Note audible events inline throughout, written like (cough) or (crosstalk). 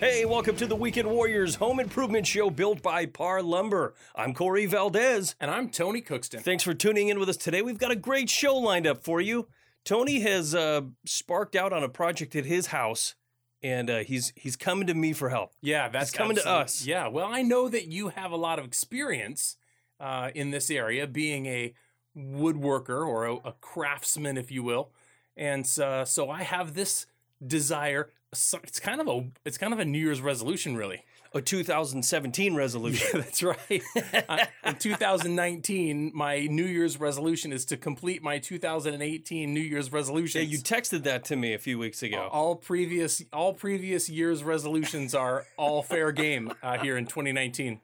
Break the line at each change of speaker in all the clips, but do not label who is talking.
Hey, welcome to the Weekend Warriors Home Improvement Show built by Parr Lumber. I'm Corey Valdez.
And I'm Tony Cookston.
Thanks for tuning in with us today. We've got a great show lined up for you. Tony has uh, sparked out on a project at his house, and uh, he's he's coming to me for help.
Yeah, that's
He's coming to us.
Yeah, well, I know that you have a lot of experience uh, in this area, being a woodworker or a, a craftsman, if you will, and so, so I have this desire. So- It's kind of a it's kind of a New Year's resolution, really.
A 2017 resolution. (laughs)
That's right. Uh, in 2019, my New Year's resolution is to complete my 2018 New Year's
resolution.
yeah,
you texted that to me a few weeks ago.
all previous all previous years resolutions are all fair game uh, here in 2019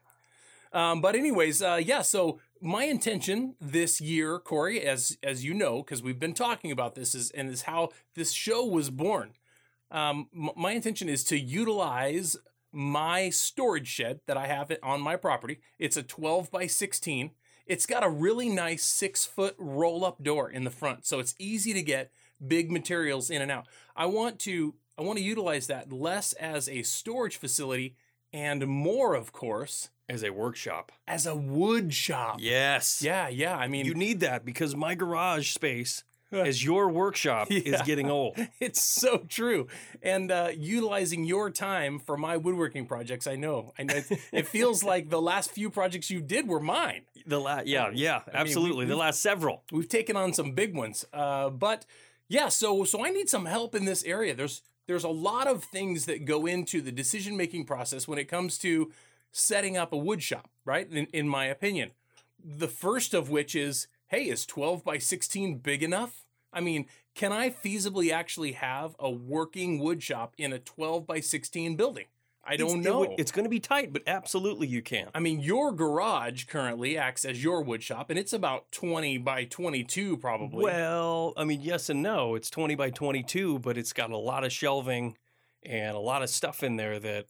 um, but anyways uh, yeah so my intention this year corey as as you know because we've been talking about this is and is how this show was born um, m- my intention is to utilize my storage shed that i have it on my property it's a 12 by 16 it's got a really nice six foot roll up door in the front so it's easy to get big materials in and out. I want to I want to utilize that less as a storage facility and more, of course,
As a workshop.
as a wood shop.
Yes.
Yeah, yeah. I mean,
You need that because my garage space (laughs) as your workshop is getting old. (laughs)
it's so true. And uh, utilizing your time for my woodworking projects, I know. I know it, feels (laughs) like the last few projects you did were mine.
The last, yeah, yeah,
we-
absolutely. the last several.
We've taken on some big ones. Uh, but yeah, so so I need some help in this area. There's there's a lot of things that go into the decision making process when it comes to setting up a wood shop, right? In, in my opinion, the first of which is, hey, is 12 by 16 big enough? I mean, can I feasibly actually have a working wood shop in a 12 by 16 building? I don't
It's- it
know.
would- it's going to be tight, but absolutely you can.
I mean, your garage currently acts as your wood shop, and it's about 20 by 22, probably.
Well, I mean, yes and no. It's 20 by 22, but it's got a lot of shelving and a lot of stuff in there that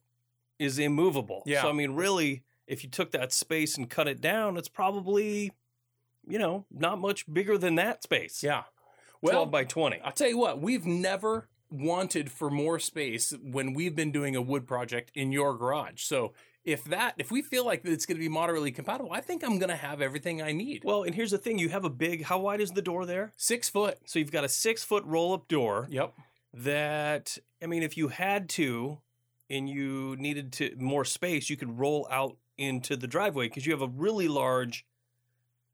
is immovable.
Yeah.
So, I mean, really, if you took that space and cut it down, it's probably, you know, not much bigger than that space.
yeah.
12 by 20.
I'll tell you what, we've never wanted for more space when we've been doing a wood project in your garage. So if that, if we feel like it's going to be moderately compatible, I think I'm going to have everything I need.
Well, and here's the thing you have a big, how wide is the door there?
Six foot.
So you've got a six foot roll up door
Yep.
that, I mean, if you had to and you needed to more space, you could roll out into the driveway because you have a really large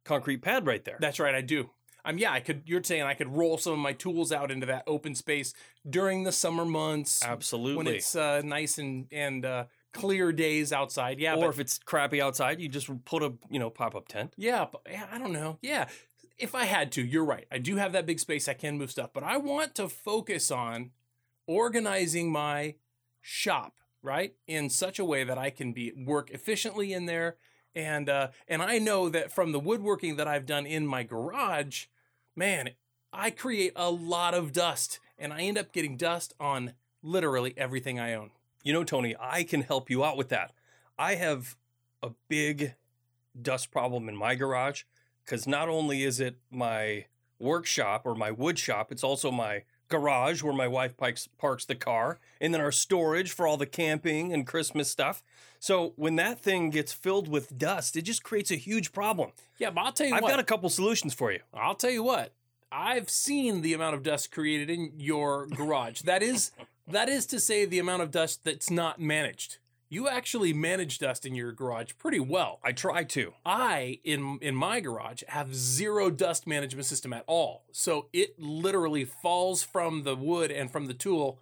concrete pad right there.
That's right. I do. Um, yeah, I could. You're saying I could roll some of my tools out into that open space during the summer months
Absolutely.
when it's uh, nice and and uh, clear days outside. Yeah,
or
but-
if it's crappy outside, you just put a you know pop up tent.
Yeah, but yeah, I don't know. Yeah, if I had to, you're right. I do have that big space. I can move stuff, but I want to focus on organizing my shop right in such a way that I can be work efficiently in there. And uh, and I know that from the woodworking that I've done in my garage, man, I create a lot of dust, and I end up getting dust on literally everything I own.
You know, Tony, I can help you out with that. I have a big dust problem in my garage because not only is it my workshop or my wood shop, it's also my garage where my wife parks, parks the car, and then our storage for all the camping and Christmas stuff. So when that thing gets filled with dust, it just creates a huge problem.
Yeah, but I'll tell you
I've
what.
got a couple solutions for you.
I'll tell you what. I've seen the amount of dust created in your garage. That is that is to say the amount of dust that's not managed. You actually manage dust in your garage pretty well.
I try to.
I in in my garage have zero dust management system at all. So it literally falls from the wood and from the tool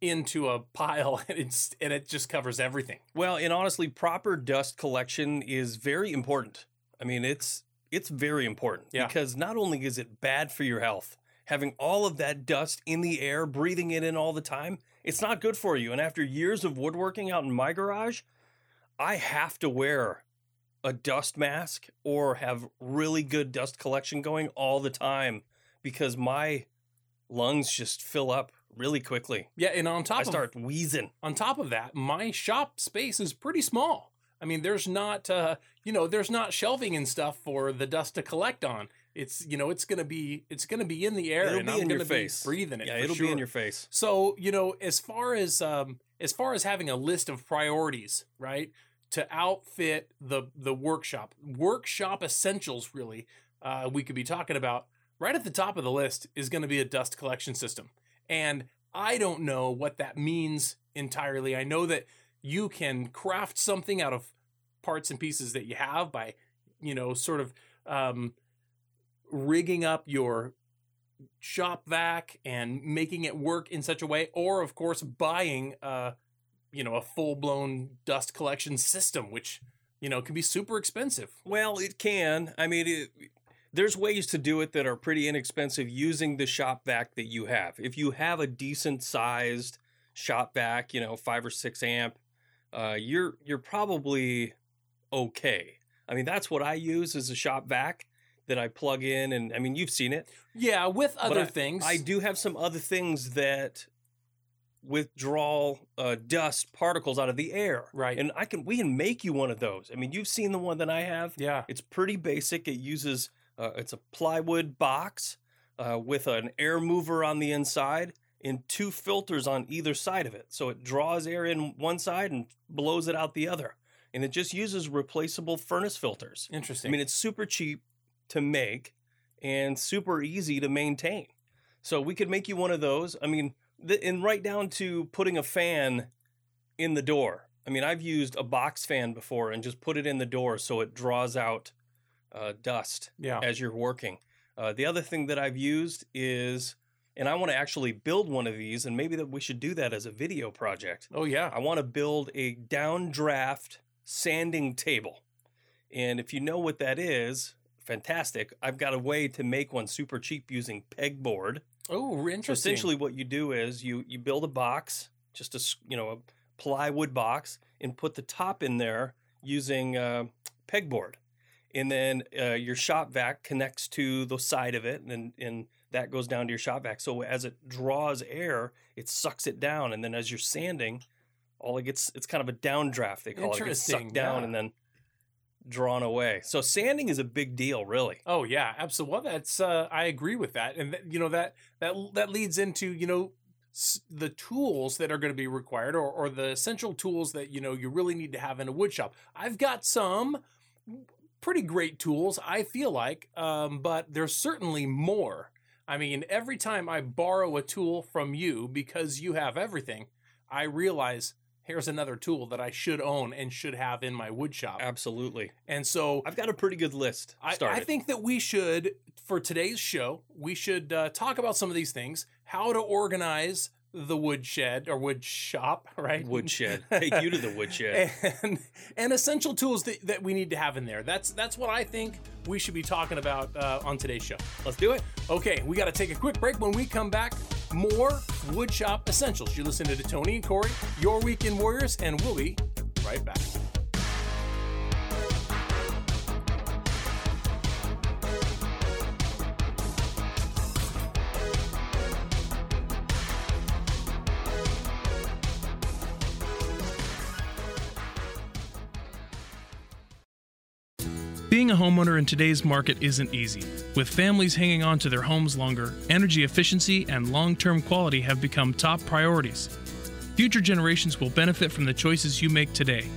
into a pile (laughs) and it's and it just covers everything.
Well, and honestly, proper dust collection is very important. I mean, it's it's very important
Yeah.
because not only is it bad for your health, having all of that dust in the air, breathing it in all the time, it's not good for you. And after years of woodworking out in my garage, I have to wear a dust mask or have really good dust collection going all the time because my lungs just fill up really quickly.
Yeah, and on top
I
of
start wheezing.
on top of that, my shop space is pretty small. I mean, there's not, uh, you know, there's not shelving and stuff for the dust to collect on. It's, you know, it's gonna be, it's gonna be in the air,
It'll
and
be
I'm
in your
gonna be
face.
breathing it.
Yeah, it'll be in your face.
So, you know, as far as um, as far as having a list of priorities, right, to outfit the the workshop, workshop essentials, really, uh, we could be talking about. Right at the top of the list is going to be a dust collection system, and I don't know what that means entirely. I know that you can craft something out of parts and pieces that you have by, you know, sort of um, rigging up your shop vac and making it work in such a way, or of course buying, uh, you know, a full blown dust collection system, which you know can be super expensive.
Well, it can. I mean, it, there's ways to do it that are pretty inexpensive using the shop vac that you have. If you have a decent sized shop vac, you know, five or six amp, uh, you're you're probably okay. I mean, that's what I use as a shop vac that I plug in, and I mean, you've seen it.
Yeah, with other
I-
things,
I do have some other things that withdraw uh, dust particles out of the air,
Right.
And I can we can make you one of those. I mean, you've seen the one that I have.
Yeah,
It's pretty basic. It uses uh, it's a plywood box uh, with an air mover on the inside and two filters on either side of it. So it draws air in one side and blows it out the other. And it just uses replaceable furnace filters.
Interesting.
I mean, it's super cheap to make and super easy to maintain. So we could make you one of those. I mean, the, and right down to putting a fan in the door. I mean, I've used a box fan before and just put it in the door so it draws out uh, dust
yeah,
as you're working. Uh, the other thing that I've used is, and I want to actually build one of these, and maybe that we should do that as a video project.
oh yeah,
I want to build a downdraft sanding table. And if you know what that is, fantastic. I've got a way to make one super cheap using pegboard.
oh
So
interesting.
essentially what you do is you you build a box, just a you know, a plywood box and put the top in there using uh, pegboard. And then uh, your shop vac connects to the side of it and and that goes down to your shop vac. So as it draws air, it sucks it down and then as you're sanding, all it gets it's kind of a downdraft they call it. It gets sucked down
yeah.
and then drawn away. So sanding is a big deal, really.
Oh yeah, absolutely. Well, that's uh, I agree with that, and that, you know that that that leads into you know s- the tools that are going to be required, or or the essential tools that you know you really need to have in a wood shop. I've got some pretty great tools, I feel like, um, but there's certainly more. I mean, every time I borrow a tool from you because you have everything, I realize here's another tool that I should own and should have in my wood shop.
Absolutely.
And so
I've got a pretty good list
I. I think that we should, for today's show, we should uh, talk about some of these things, how to organize the woodshed or wood shop, (laughs) right?
woodshed. (laughs) Take you to the woodshed.
and and essential tools that, that we need to have in there. That's that's what I think we should be talking about uh, on today's show.
Let's do it.
Okay, we got to take a quick break. When we come back, more woodshop essentials. You're listening to Tony and Corey, your weekend warriors, and we'll be right back.
Being a homeowner in today's market isn't easy. With families hanging on to their homes longer, energy efficiency and long term quality have become top priorities. Future generations will benefit from the choices you make today.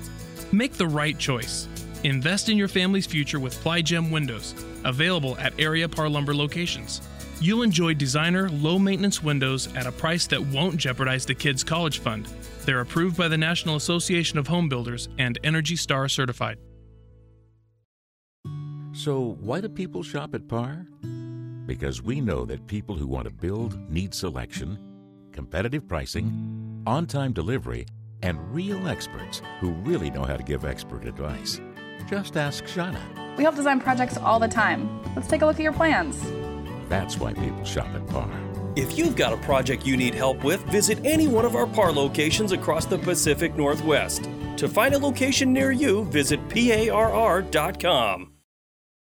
Make the right choice. Invest in your family's future with Ply Gem windows, available at area Parr Lumber locations. You'll enjoy designer, low maintenance windows at a price that won't jeopardize the kids' college fund. They're approved by the National Association of Home Builders and Energy Star certified.
So, why do people shop at Parr? Because we know that people who want to build need selection, competitive pricing, on time delivery, and real experts who really know how to give expert advice. Just ask Shauna.
We help design projects all the time. Let's take a look at your plans.
That's why people shop at Parr.
If you've got a project you need help with, visit any one of our Parr locations across the Pacific Northwest. To find a location near you, visit PARR.com.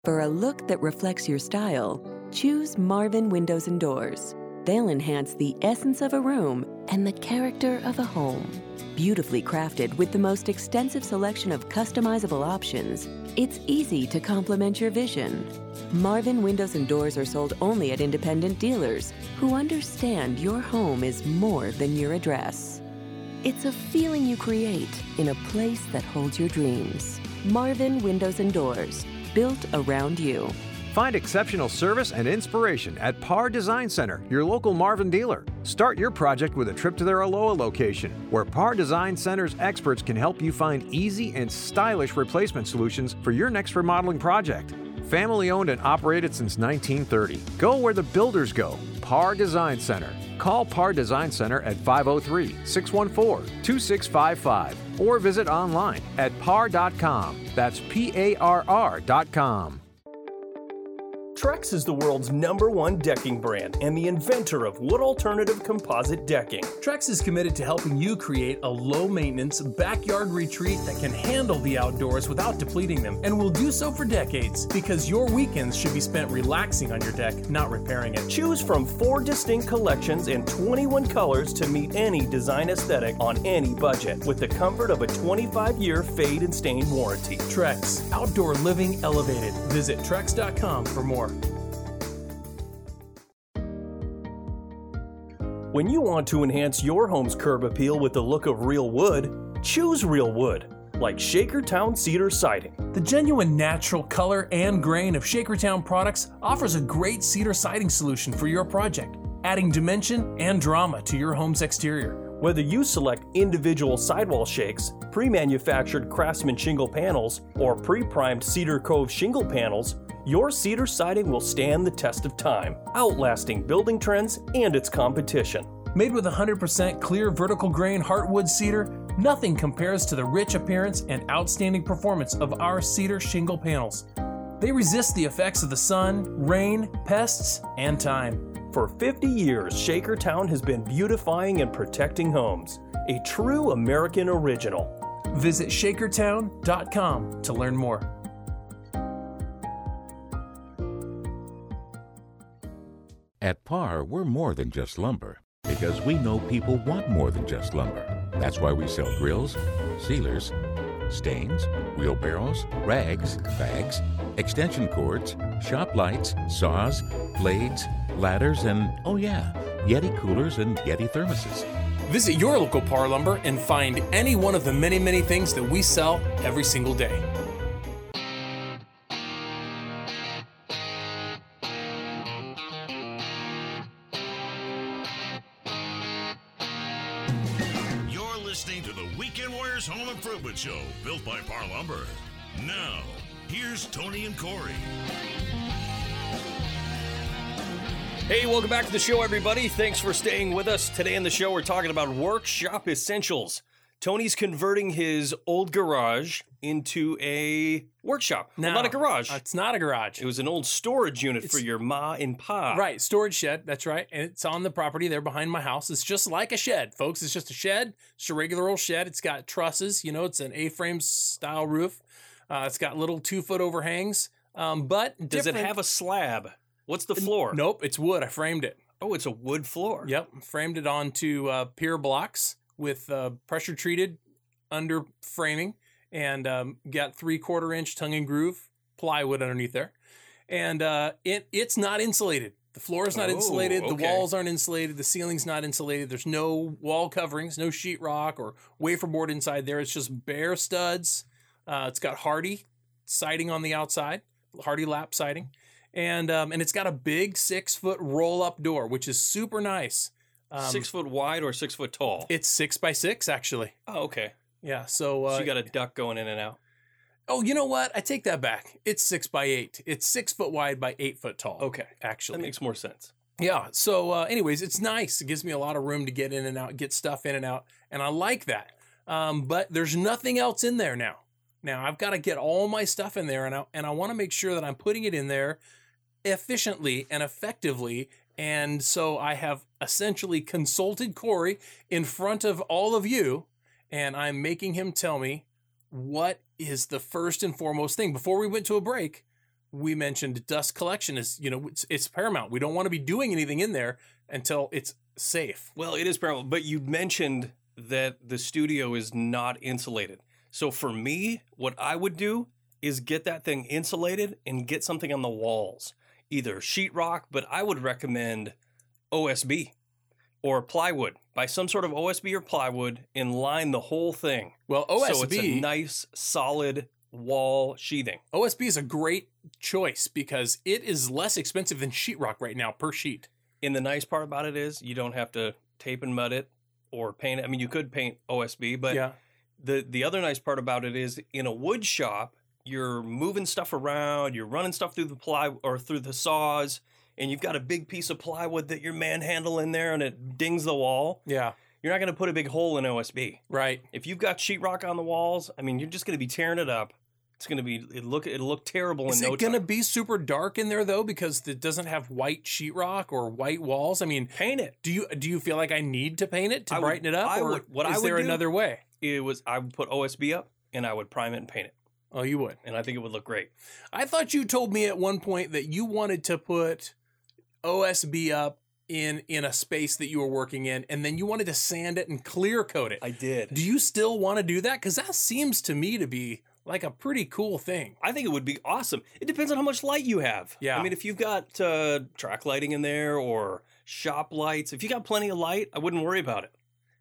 For a look that reflects your style, choose Marvin Windows and Doors. They'll enhance the essence of a room and the character of a home. Beautifully crafted with the most extensive selection of customizable options, it's easy to complement your vision. Marvin Windows and Doors are sold only at independent dealers who understand your home is more than your address. It's a feeling you create in a place that holds your dreams. Marvin Windows and Doors, built around you.
Find exceptional service and inspiration at Parr Design Center, your local Marvin dealer. Start your project with a trip to their Aloha location, where Parr Design Center's experts can help you find easy and stylish replacement solutions for your next remodeling project. Family owned and operated since 1930. Go where the builders go. Parr Design Center. Call Parr Design Center at 503 614 2655 or visit online at parr.com. That's P A R R.com.
Trex is the world's number one decking brand and the inventor of wood alternative composite decking.
Trex is committed to helping you create a low maintenance backyard retreat that can handle the outdoors without depleting them and will do so for decades because your weekends should be spent relaxing on your deck, not repairing it.
Choose from four distinct collections and 21 colors to meet any design aesthetic on any budget with the comfort of a 25 year fade and stain warranty.
Trex, outdoor living elevated. Visit Trex.com for more.
When you want to enhance your home's curb appeal with the look of real wood, choose real wood, like Shakertown Cedar Siding.
The genuine natural color and grain of Shakertown products offers a great cedar siding solution for your project, adding dimension and drama to your home's exterior.
Whether you select individual sidewall shakes, pre manufactured Craftsman shingle panels, or pre primed Cedar Cove shingle panels, your cedar siding will stand the test of time, outlasting building trends and its competition.
Made with 100% clear vertical grain heartwood cedar, nothing compares to the rich appearance and outstanding performance of our cedar shingle panels. They resist the effects of the sun, rain, pests, and time.
For 50 years, Shakertown has been beautifying and protecting homes, a true American original.
Visit shakertown.com to learn more.
At Parr, we're more than just lumber because we know people want more than just lumber. That's why we sell grills, sealers, stains, wheelbarrows, rags, bags, extension cords, shop lights, saws, blades, ladders, and oh, yeah, Yeti coolers and Yeti thermoses.
Visit your local Parr Lumber and find any one of the many, many things that we sell every single day.
Here's Tony and Corey.
Hey, welcome back to the show, everybody. Thanks for staying with us. Today in the show, we're talking about workshop essentials. Tony's converting his old garage into a workshop. Well, not a garage.
It's not a garage.
It was an old storage unit for your ma and pa.
Right, storage shed. That's right, and it's on the property there behind my house. It's just like a shed, folks. It's just a shed. It's a regular old shed. It's got trusses. You know, it's an A-frame style roof. Uh, it's got little two-foot overhangs. Um, but
Does it
different-
have a slab? What's the floor?
Nope, it's wood. I framed it.
Oh, it's a wood floor.
Yep, framed it onto uh, pier blocks with uh, pressure treated under framing, and um, got three quarter inch tongue and groove plywood underneath there, and uh, it it's not insulated. The floor is not
Oh,
insulated. The
okay.
walls aren't insulated. The ceiling's not insulated. There's no wall coverings, no sheetrock or wafer board inside there. It's just bare studs. Uh, it's got Hardie siding on the outside, Hardie lap siding, and um, and it's got a big six foot roll up door, which is super nice. Um,
six foot wide or six foot tall?
It's six by six, actually.
oh, okay.
Yeah. So, uh,
so you got a duck going in and out.
oh, you know what? I take that back. It's six by eight. It's six foot wide by eight foot tall.
Okay.
Actually,
That makes more sense.
yeah. So, uh, anyways, it's nice. It gives me a lot of room to get in and out, get stuff in and out, and I like that. Um, but there's nothing else in there now. Now I've got to get all my stuff in there, and I and I want to make sure that I'm putting it in there efficiently and effectively. And so I have essentially consulted Corey in front of all of you, and I'm making him tell me what is the first and foremost thing. Before we went to a break, we mentioned dust collection is you know it's, it's paramount. We don't want to be doing anything in there until it's safe.
Well, it is paramount, but you mentioned that the studio is not insulated. So for me, what I would do is get that thing insulated and get something on the walls, either sheetrock, but I would recommend OSB or plywood. Buy some sort of OSB or plywood and line the whole thing.
Well, OSB
So it's a nice, solid wall sheathing.
OSB is a great choice because it is less expensive than sheetrock right now per sheet.
And the nice part about it is you don't have to tape and mud it or paint it. I mean, you could paint OSB, but
yeah.
The the other nice part about it is in a wood shop, you're moving stuff around, you're running stuff through the ply or through the saws, and you've got a big piece of plywood that you're manhandling in there and it dings the wall.
Yeah.
You're not going to put a big hole in OSB.
Right.
If you've got sheetrock on the walls, I mean, you're just going to be tearing it up. It's going to be it look it'll look terrible
Is
in no
it going to
time.
be super dark in there though because it doesn't have white sheetrock or white walls? I mean,
Paint it.
do you do you feel like I need to paint it to
I would-
brighten it up,
I
or
would- what
is
I would
there
do-
another way?
It was I would put OSB up and I would prime it and paint it,
Oh, you would.
and I think it would look great.
I thought you told me at one point that you wanted to put OSB up in in a space that you were working in, and then you wanted to sand it and clear coat it.
I did.
do you still want to do that? Because that seems to me to be like a pretty cool thing.
I think it would be awesome. It depends on how much light you have.
Yeah.
I mean, if you've got uh, track lighting in there or shop lights, if you got plenty of light, I wouldn't worry about it.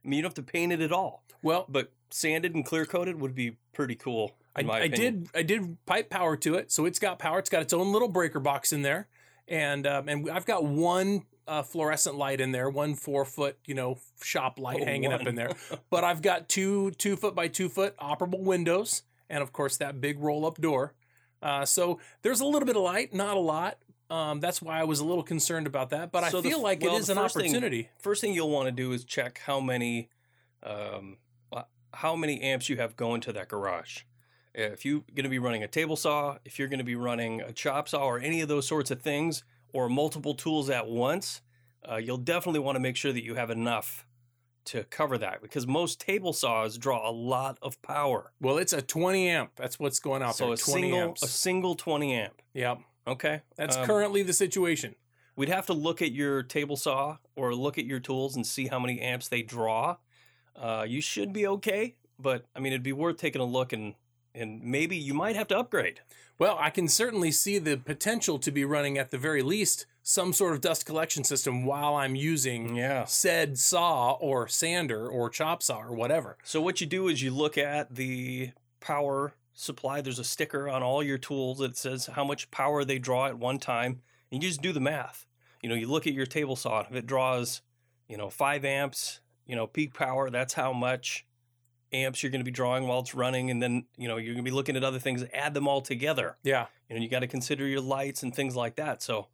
I mean, you don't have to paint it at all.
Well,
But sanded and clear coated would be pretty cool.
I,
my
I did I did pipe power to it, so it's got power. It's got its own little breaker box in there, and um, and I've got one uh, fluorescent light in there, one four foot you know shop light
Oh,
hanging up in there. (laughs) but I've got two two foot by two foot operable windows, and of course that big roll up door. Uh, so there's a little bit of light, not a lot. Um, that's why I was a little concerned about that, but
So
I feel
f-
like
well,
it is an
first thing-
opportunity.
First thing you'll want to do is check how many, um, uh, how many amps you have going to that garage. If you're going to be running a table saw, if you're going to be running a chop saw, or any of those sorts of things, or multiple tools at once, uh, you'll definitely want to make sure that you have enough to cover that because most table saws draw a lot of power.
Well, it's a 20 amp. That's what's going out
so
there.
a
20
single
amps.
a single 20 amp.
yep,
Okay,
that's
Um,
currently the situation.
We'd have to look at your table saw or look at your tools and see how many amps they draw. Uh, you should be okay, but I mean, it'd be worth taking a look and and maybe you might have to upgrade.
Well, I can certainly see the potential to be running at the very least some sort of dust collection system while I'm using
Yeah.
said saw or sander or chop saw or whatever.
So what you do is you look at the power supply. There's a sticker on all your tools that says how much power they draw at one time, and you just do the math. You know, you look at your table saw. If it draws, you know, five amps, you know, peak power, that's how much amps you're going to be drawing while it's running, and then you know you're going to be looking at other things, add them all together.
Yeah.
You know, you got to consider your lights and things like that. So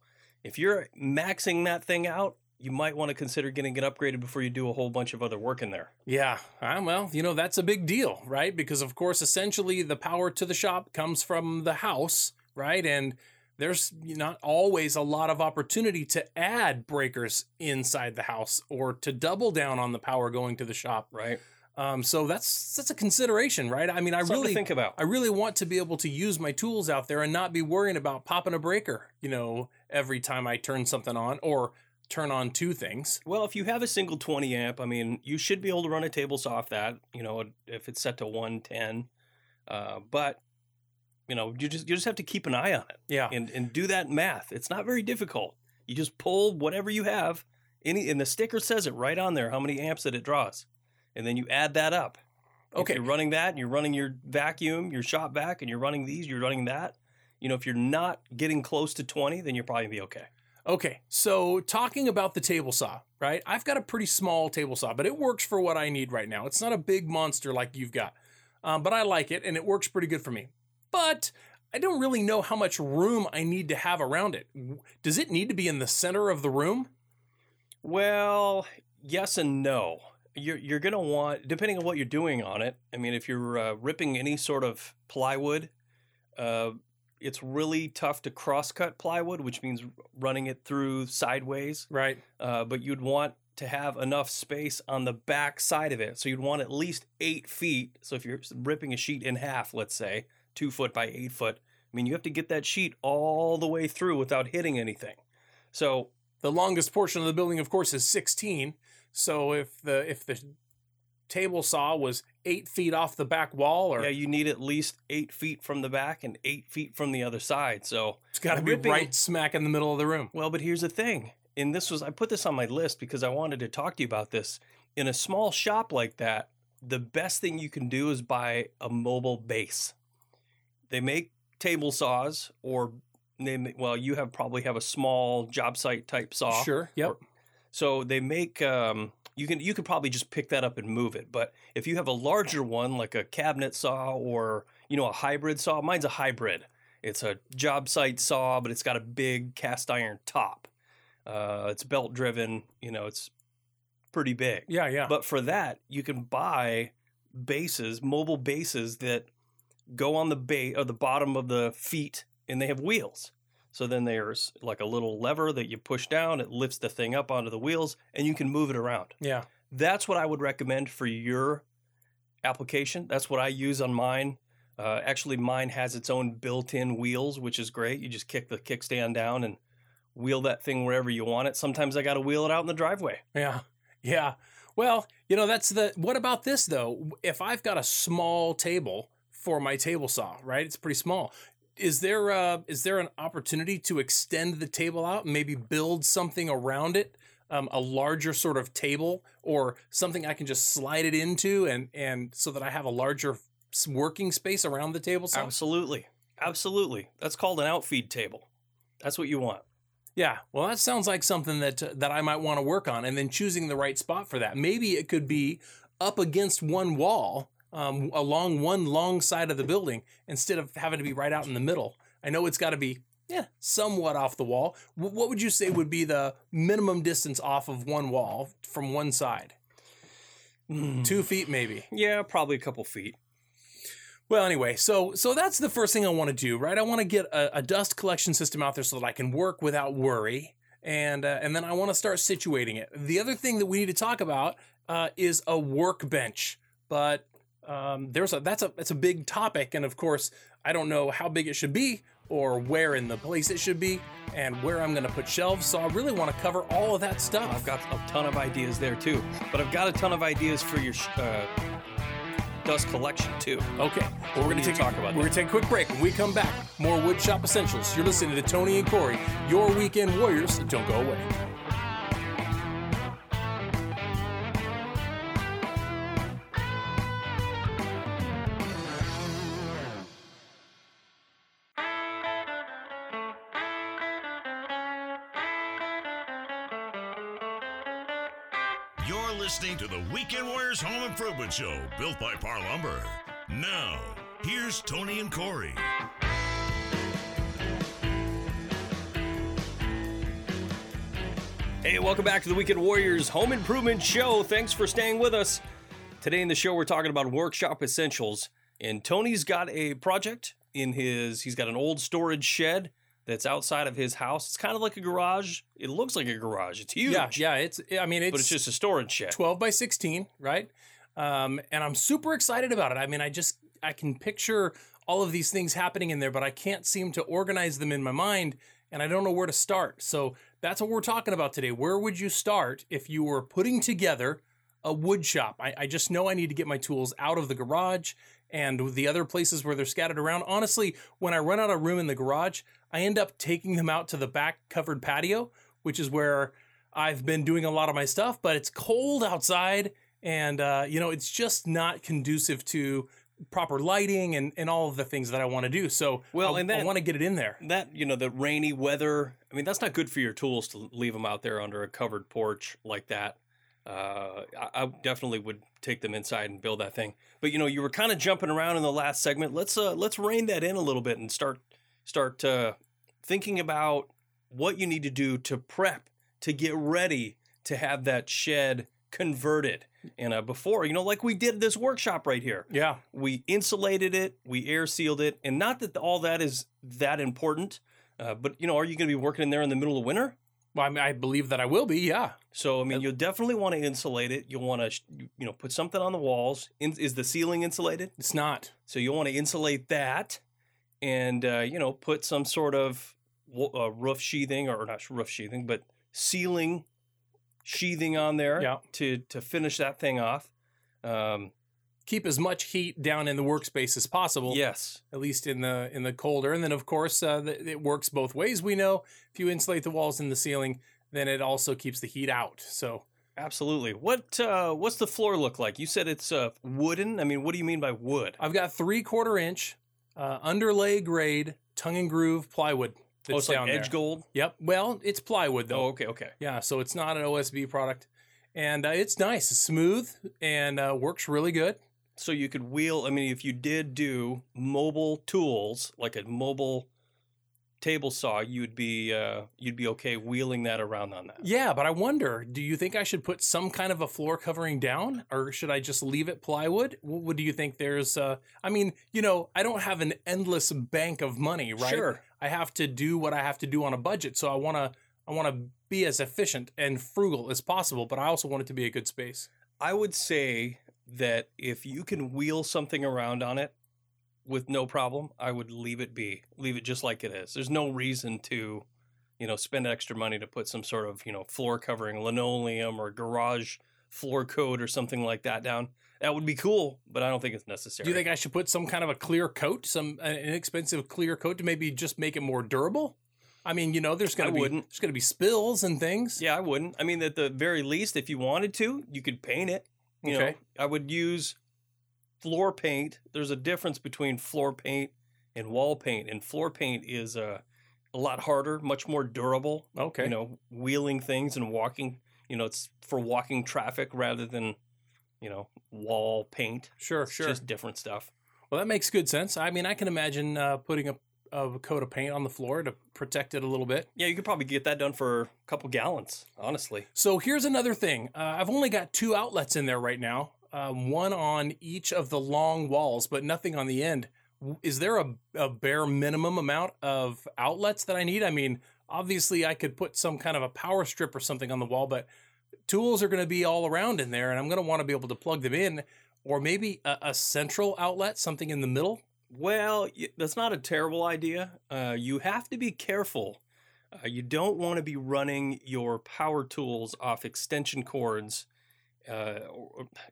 if you're maxing that thing out, you might want to consider getting it upgraded before you do a whole bunch of other work in there.
Yeah. Uh, well, you know, that's a big deal, right? Because, of course, essentially the power to the shop comes from the house, right? And there's not always a lot of opportunity to add breakers inside the house or to double down on the power going to the shop.
Right.
Um, so that's that's a consideration, right? I mean, I
Something
really
think about.
I really want to be able to use my tools out there and not be worrying about popping a breaker, you know, every time I turn something on or turn on two things.
Well, if you have a single 20 amp, I mean, you should be able to run a table saw off that, you know, if it's set to 110. Uh, but, you know, you just you just have to keep an eye on it
Yeah.
and, and do that math. It's not very difficult. You just pull whatever you have, any and the sticker says it right on there how many amps that it draws. And then you add that up.
Okay.
If you're running that and you're running your vacuum, your shop vac, and you're running these, you're running that. You know, if you're not getting close to 20, then you're probably gonna be okay.
Okay, so talking about the table saw, right? I've got a pretty small table saw, but it works for what I need right now. It's not a big monster like you've got, um, but I like it and it works pretty good for me. But I don't really know how much room I need to have around it. Does it need to be in the center of the room?
Well, yes and no. You're you're gonna want depending on what you're doing on it. I mean, if you're uh, ripping any sort of plywood, uh, it's really tough to cross cut plywood, which means running it through sideways.
Right.
Uh, but you'd want to have enough space on the back side of it, so you'd want at least eight feet. So if you're ripping a sheet in half, let's say two foot by eight foot, I mean, you have to get that sheet all the way through without hitting anything. So
The longest portion of the building, of course, is 16. So if the if the table saw was eight feet off the back wall, or
yeah, you need at least eight feet from the back and eight feet from the other side. So
it's got to be
ripping-
right smack in the middle of the room.
Well, but here's the thing. And this was, I put this on my list because I wanted to talk to you about this. In a small shop like that, the best thing you can do is buy a mobile base. They make table saws, or they, well, you have probably have a small job site type saw.
Sure. Yep.
So they make, um, you can, you could probably just pick that up and move it. But if you have a larger one, like a cabinet saw or, you know, a hybrid saw, mine's a hybrid. It's a job site saw, but it's got a big cast iron top. Uh, it's belt driven. You know, it's pretty big.
yeah. Yeah.
But for that, you can buy bases, mobile bases that go on the base or the bottom of the feet, and they have wheels. So then there's like a little lever that you push down. It lifts the thing up onto the wheels, and you can move it around.
yeah.
That's what I would recommend for your application. That's what I use on mine. Uh, actually, mine has its own built-in wheels, which is great. You just kick the kickstand down and wheel that thing wherever you want it. Sometimes I got to wheel it out in the driveway.
Yeah. Yeah. Well, you know, that's the what about this though? If I've got a small table for my table saw, right? It's pretty small. Is there uh is there an opportunity to extend the table out and maybe build something around it? Um, a larger sort of table or something I can just slide it into and and so that I have a larger working space around the table?
Absolutely. Absolutely. That's called an outfeed table. That's what you want.
Yeah, well, that sounds like something that uh, that I might want to work on, and then choosing the right spot for that. Maybe it could be up against one wall, um, along one long side of the building, instead of having to be right out in the middle. I know it's got to be yeah somewhat off the wall. W- what would you say would be the minimum distance off of one wall from one side? Two feet, maybe.
Yeah, probably a couple feet.
Well, anyway, so so that's the first thing I want to do, right? I want to get a, a dust collection system out there so that I can work without worry, and uh, and then I want to start situating it. The other thing that we need to talk about uh, is a workbench, but um, there's a that's a that's a big topic, and of course, I don't know how big it should be or where in the place it should be, and where I'm going to put shelves. So I really want to cover all of that stuff.
I've got a ton of ideas there too, but I've got a ton of ideas for your sh- uh, dust collection too.
Okay, well, we're going to
talk about
We're going to take a quick break. When we come back, more woodshop essentials. You're listening to Tony and Corey, your weekend warriors. Don't go away.
Weekend Warriors Home Improvement Show, built by Parr Lumber. Now, here's Tony and Corey.
Hey, welcome back to the Weekend Warriors Home Improvement Show. Thanks for staying with us. Today in the show, we're talking about workshop essentials. And Tony's got a project in his, he's got an old storage shed that's outside of his house. It's kind of like a garage. It looks like a garage. It's huge.
Yeah, yeah. It's. I mean, it's,
But it's just a storage shed.
12 by 16, right? Um, and I'm super excited about it. I mean, I just I can picture all of these things happening in there, but I can't seem to organize them in my mind, and I don't know where to start. So that's what we're talking about today. Where would you start if you were putting together a wood shop? I, I just know I need to get my tools out of the garage and the other places where they're scattered around. Honestly, when I run out of room in the garage, I end up taking them out to the back covered patio, which is where I've been doing a lot of my stuff, but it's cold outside and uh, you know it's just not conducive to proper lighting and, and all of the things that I want to do. So
Well,
I,
and that-
I want to get it in there.
that you know the rainy weather i mean that's not good for your tools to leave them out there under a covered porch like that uh, I, I definitely would take them inside and build that thing. But you know you were kind of jumping around in the last segment. Let's uh let's rein that in a little bit and start start uh, thinking about what you need to do to prep to get ready to have that shed converted. And uh, before you know like we did this workshop right here.
Yeah,
we insulated it, we air sealed it, and not that all that is that important, uh, but you know, are you going to be working in there in the middle of winter?
Well, I, mean, I believe that I will be. Yeah,
So I mean, you'll definitely want to insulate it. You'll want to, you know, put something on the walls. In, is the ceiling insulated?
it's not.
So you'll want to insulate that, and uh, you know put some sort of uh, roof sheathing or not roof sheathing, but ceiling sheathing on there
Yeah.
to to finish that thing off. Um,
Keep as much heat down in the workspace as possible.
yes,
at least in the in the colder. And then of course uh, the, it works both ways. We know if you insulate the walls and the ceiling, then it also keeps the heat out. So
absolutely. What uh, what's the floor look like? You said it's uh, wooden. I mean, what do you mean by wood?
I've got three quarter inch uh, underlay grade tongue and groove plywood. That's
oh, it's like edge
there.
gold.
Yep. Well, it's plywood though.
Oh, okay, okay.
Yeah, so it's not an OSB product, and uh, it's nice, it's smooth, and uh, works really good.
So you could wheel. I mean, if you did do mobile tools like a mobile table saw, you'd be uh, you'd be okay wheeling that around on that.
Yeah, but I wonder, do you think I should put some kind of a floor covering down or should I just leave it plywood? What, do you think there's uh I mean, you know, I don't have an endless bank of money, right?
Sure.
I have to do what I have to do on a budget, so I want to I want to be as efficient and frugal as possible, but I also want it to be a good space.
I would say that if you can wheel something around on it with no problem, I would leave it be. Leave it just like it is. There's no reason to, you know, spend extra money to put some sort of, you know, floor covering, linoleum or garage floor coat or something like that down. That would be cool, but I don't think it's necessary.
Do you think I should put some kind of a clear coat, some an inexpensive clear coat to maybe just make it more durable? I mean, you know, there's going
I
be
wouldn't.
there's going to be spills and things.
Yeah, I wouldn't. I mean, at the very least, if you wanted to, you could paint it. You know,
Okay.
I would use floor paint. There's a difference between floor paint and wall paint, and floor paint is uh, a lot harder, much more durable.
Okay.
You know, wheeling things and walking. You know, it's for walking traffic rather than, you know, wall paint.
Sure,
It's
sure.
just different stuff.
Well, that makes good sense. I mean, I can imagine uh, putting a, a coat of paint on the floor to protect it a little bit.
Yeah, you could probably get that done for a couple gallons, honestly.
So here's another thing. Uh, I've only got two outlets in there right now, um, one on each of the long walls, but nothing on the end. Is there a, a bare minimum amount of outlets that I need? I mean, obviously, I could put some kind of a power strip or something on the wall, but tools are going to be all around in there, and I'm going to want to be able to plug them in, or maybe a, a central outlet, something in the middle.
Well, that's not a terrible idea. Uh, you have to be careful. Uh, you don't want to be running your power tools off extension cords uh,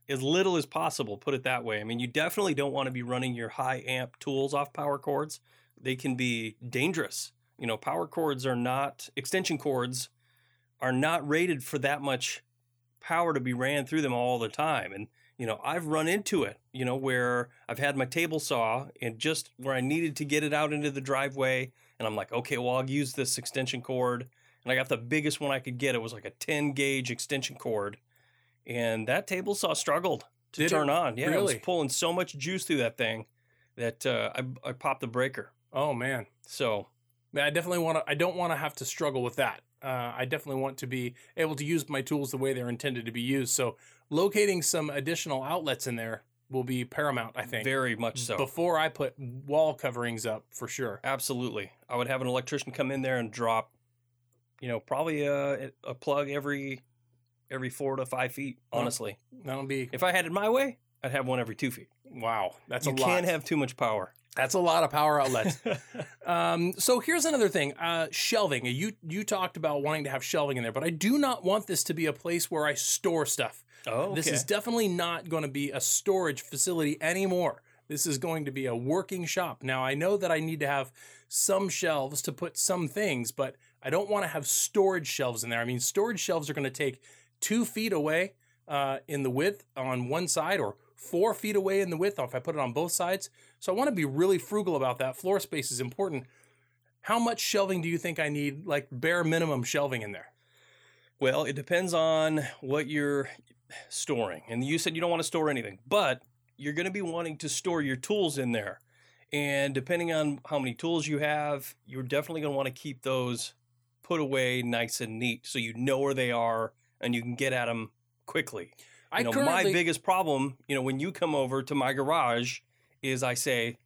as little as possible, put it that way. I mean, you definitely don't want to be running your high amp tools off power cords. They can be dangerous. You know, power cords are not, extension cords are not rated for that much power to be ran through them all the time. And you know, I've run into it, you know, where I've had my table saw and just where I needed to get it out into the driveway. And I'm like, okay, well, I'll use this extension cord. And I got the biggest one I could get. It was like a 10 gauge extension cord. And that table saw struggled to
Did it?
turn on. Yeah, it was
Really?
pulling so much juice through that thing that uh, I, I popped the breaker.
Oh, man.
So,
I definitely want to. I don't want to have to struggle with that. Uh, I definitely want to be able to use my tools the way they're intended to be used. So, locating some additional outlets in there will be paramount. I think
very much so.
before I put wall coverings up for sure.
Absolutely. I would have an electrician come in there and drop, you know, probably a, a plug every every four to five feet. Honestly,
That'll be
if I had it my way, I'd have one every two feet.
wow. That's
you
a lot.
You can't have too much power.
That's a lot of power outlets. (laughs) um, so here's another thing: uh, shelving. You you talked about wanting to have shelving in there, but I do not want this to be a place where I store stuff.
oh,
This is definitely not going to be a storage facility anymore. This is going to be a working shop. Now, I know that I need to have some shelves to put some things, but I don't want to have storage shelves in there. I mean, storage shelves are going to take two feet away uh, in the width on one side or four feet away in the width if I put it on both sides. So I want to be really frugal about that. Floor space is important. How much shelving do you think I need, like bare minimum shelving in there?
Well, it depends on what you're storing. And you said you don't want to store anything, but you're going to be wanting to store your tools in there. And depending on how many tools you have, you're definitely going to want to keep those put away nice and neat so you know where they are and you can get at them quickly.
I
know, my biggest problem, you know, when you come over to my garage is I say,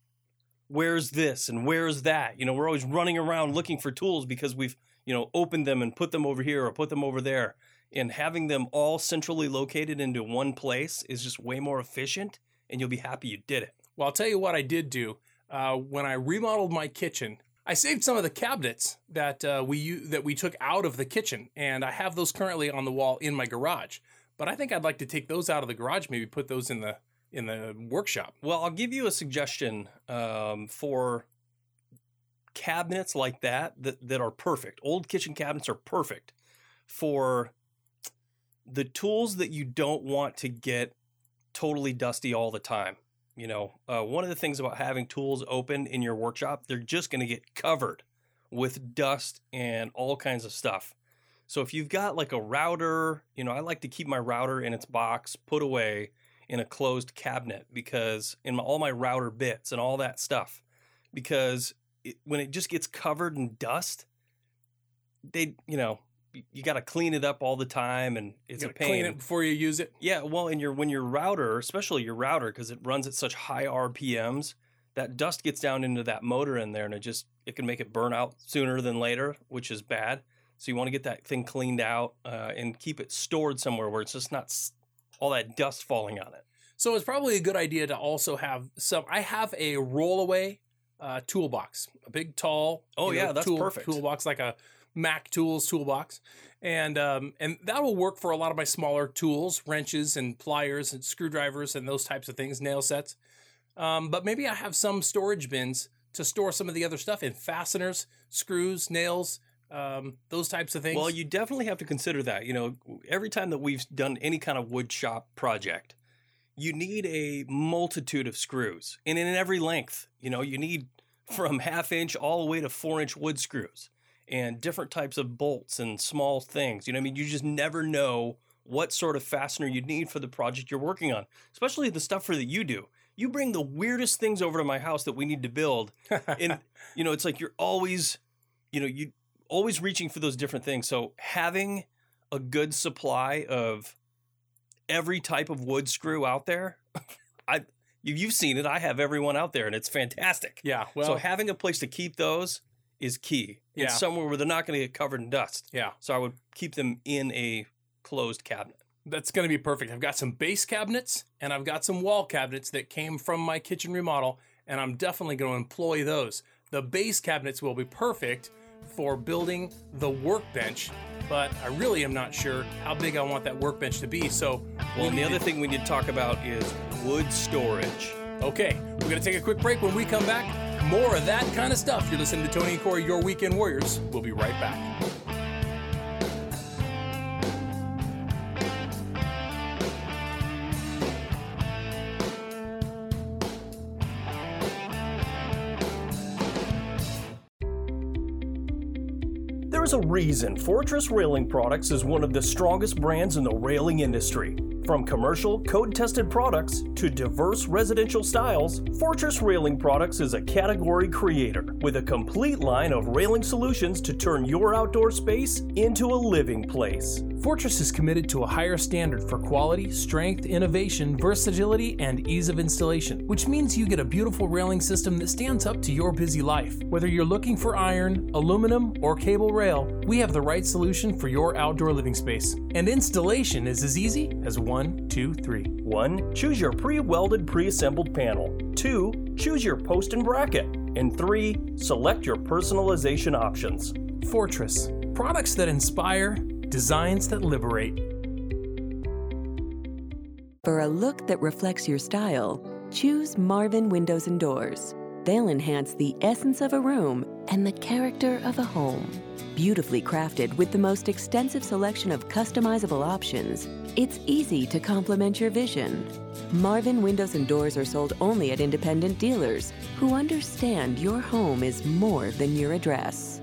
where's this and where's that? You know, we're always running around looking for tools because we've, you know, opened them and put them over here or put them over there. And having them all centrally located into one place is just way more efficient and you'll be happy you did it.
Well, I'll tell you what I did do. uh, when I remodeled my kitchen, I saved some of the cabinets that uh, we that we took out of the kitchen, and I have those currently on the wall in my garage. But I think I'd like to take those out of the garage, maybe put those in the in the workshop.
Well, I'll give you a suggestion um, for cabinets like that, that that are perfect. Old kitchen cabinets are perfect for the tools that you don't want to get totally dusty all the time. You know, uh, one of the things about having tools open in your workshop, they're just going to get covered with dust and all kinds of stuff. So if you've got like a router, you know, I like to keep my router in its box, put away in a closed cabinet because in my, all my router bits and all that stuff, because it, when it just gets covered in dust, they, you know, you got to clean it up all the time and it's a pain.
Clean it before you use it.
Yeah, well, and your when your router, especially your router, because it runs at such high RPMs, that dust gets down into that motor in there, and it just it can make it burn out sooner than later, which is bad. So you want to get that thing cleaned out uh, and keep it stored somewhere where it's just not all that dust falling on it.
So it's probably a good idea to also have some. I have a rollaway uh, toolbox, a big, tall.
Oh,
you know,
yeah, that's
tool-
perfect.
Toolbox like a Mac Tools toolbox, and um, and that will work for a lot of my smaller tools, wrenches and pliers and screwdrivers and those types of things, nail sets. Um, but maybe I have some storage bins to store some of the other stuff in fasteners, screws, nails, um, those types of things.
Well, you definitely have to consider that. You know, every time that we've done any kind of wood shop project, you need a multitude of screws and in every length. You know, you need from half inch all the way to four inch wood screws and different types of bolts and small things. You know, I mean, you just never know what sort of fastener you need for the project you're working on, especially the stuff for that you do. You bring the weirdest things over to my house that we need to build, (laughs) and you know, it's like you're always, you know, you always reaching for those different things. So having a good supply of every type of wood screw out there, (laughs) I you- you've seen it. I have everyone out there, and it's fantastic.
yeah. Well,
so having a place to keep those is key.
Yeah.
Somewhere where they're not going to get covered in dust.
yeah.
So I would keep them in a closed cabinet.
That's going to be perfect. I've got some base cabinets and I've got some wall cabinets that came from my kitchen remodel, and I'm definitely going to employ those. The base cabinets will be perfect for building the workbench, but I really am not sure how big I want that workbench to be. So,
Well, and the other
to-
thing we need to talk about is wood storage.
okay, we're going to take a quick break. When we come back, more of that kind of stuff. You're listening to Tony and Corey, Your Weekend Warriors. We'll be right back.
There's a reason Fortress Railing Products is one of the strongest brands in the railing industry. From commercial, code tested products to diverse residential styles, Fortress Railing Products is a category creator with a complete line of railing solutions to turn your outdoor space into a living place.
Fortress is committed to a higher standard for quality, strength, innovation, versatility, and ease of installation, which means you get a beautiful railing system that stands up to your busy life. Whether you're looking for iron, aluminum, or cable rail, we have the right solution for your outdoor living space. And installation is as easy as one, two, three.
1. Choose your pre welded, pre assembled panel. 2. Choose your post and bracket. And 3. Select your personalization options.
Fortress, products that inspire, designs that liberate.
For a look that reflects your style, choose Marvin Windows and Doors. They'll enhance the essence of a room and the character of a home. Beautifully crafted with the most extensive selection of customizable options, it's easy to complement your vision. Marvin Windows and Doors are sold only at independent dealers who understand your home is more than your address.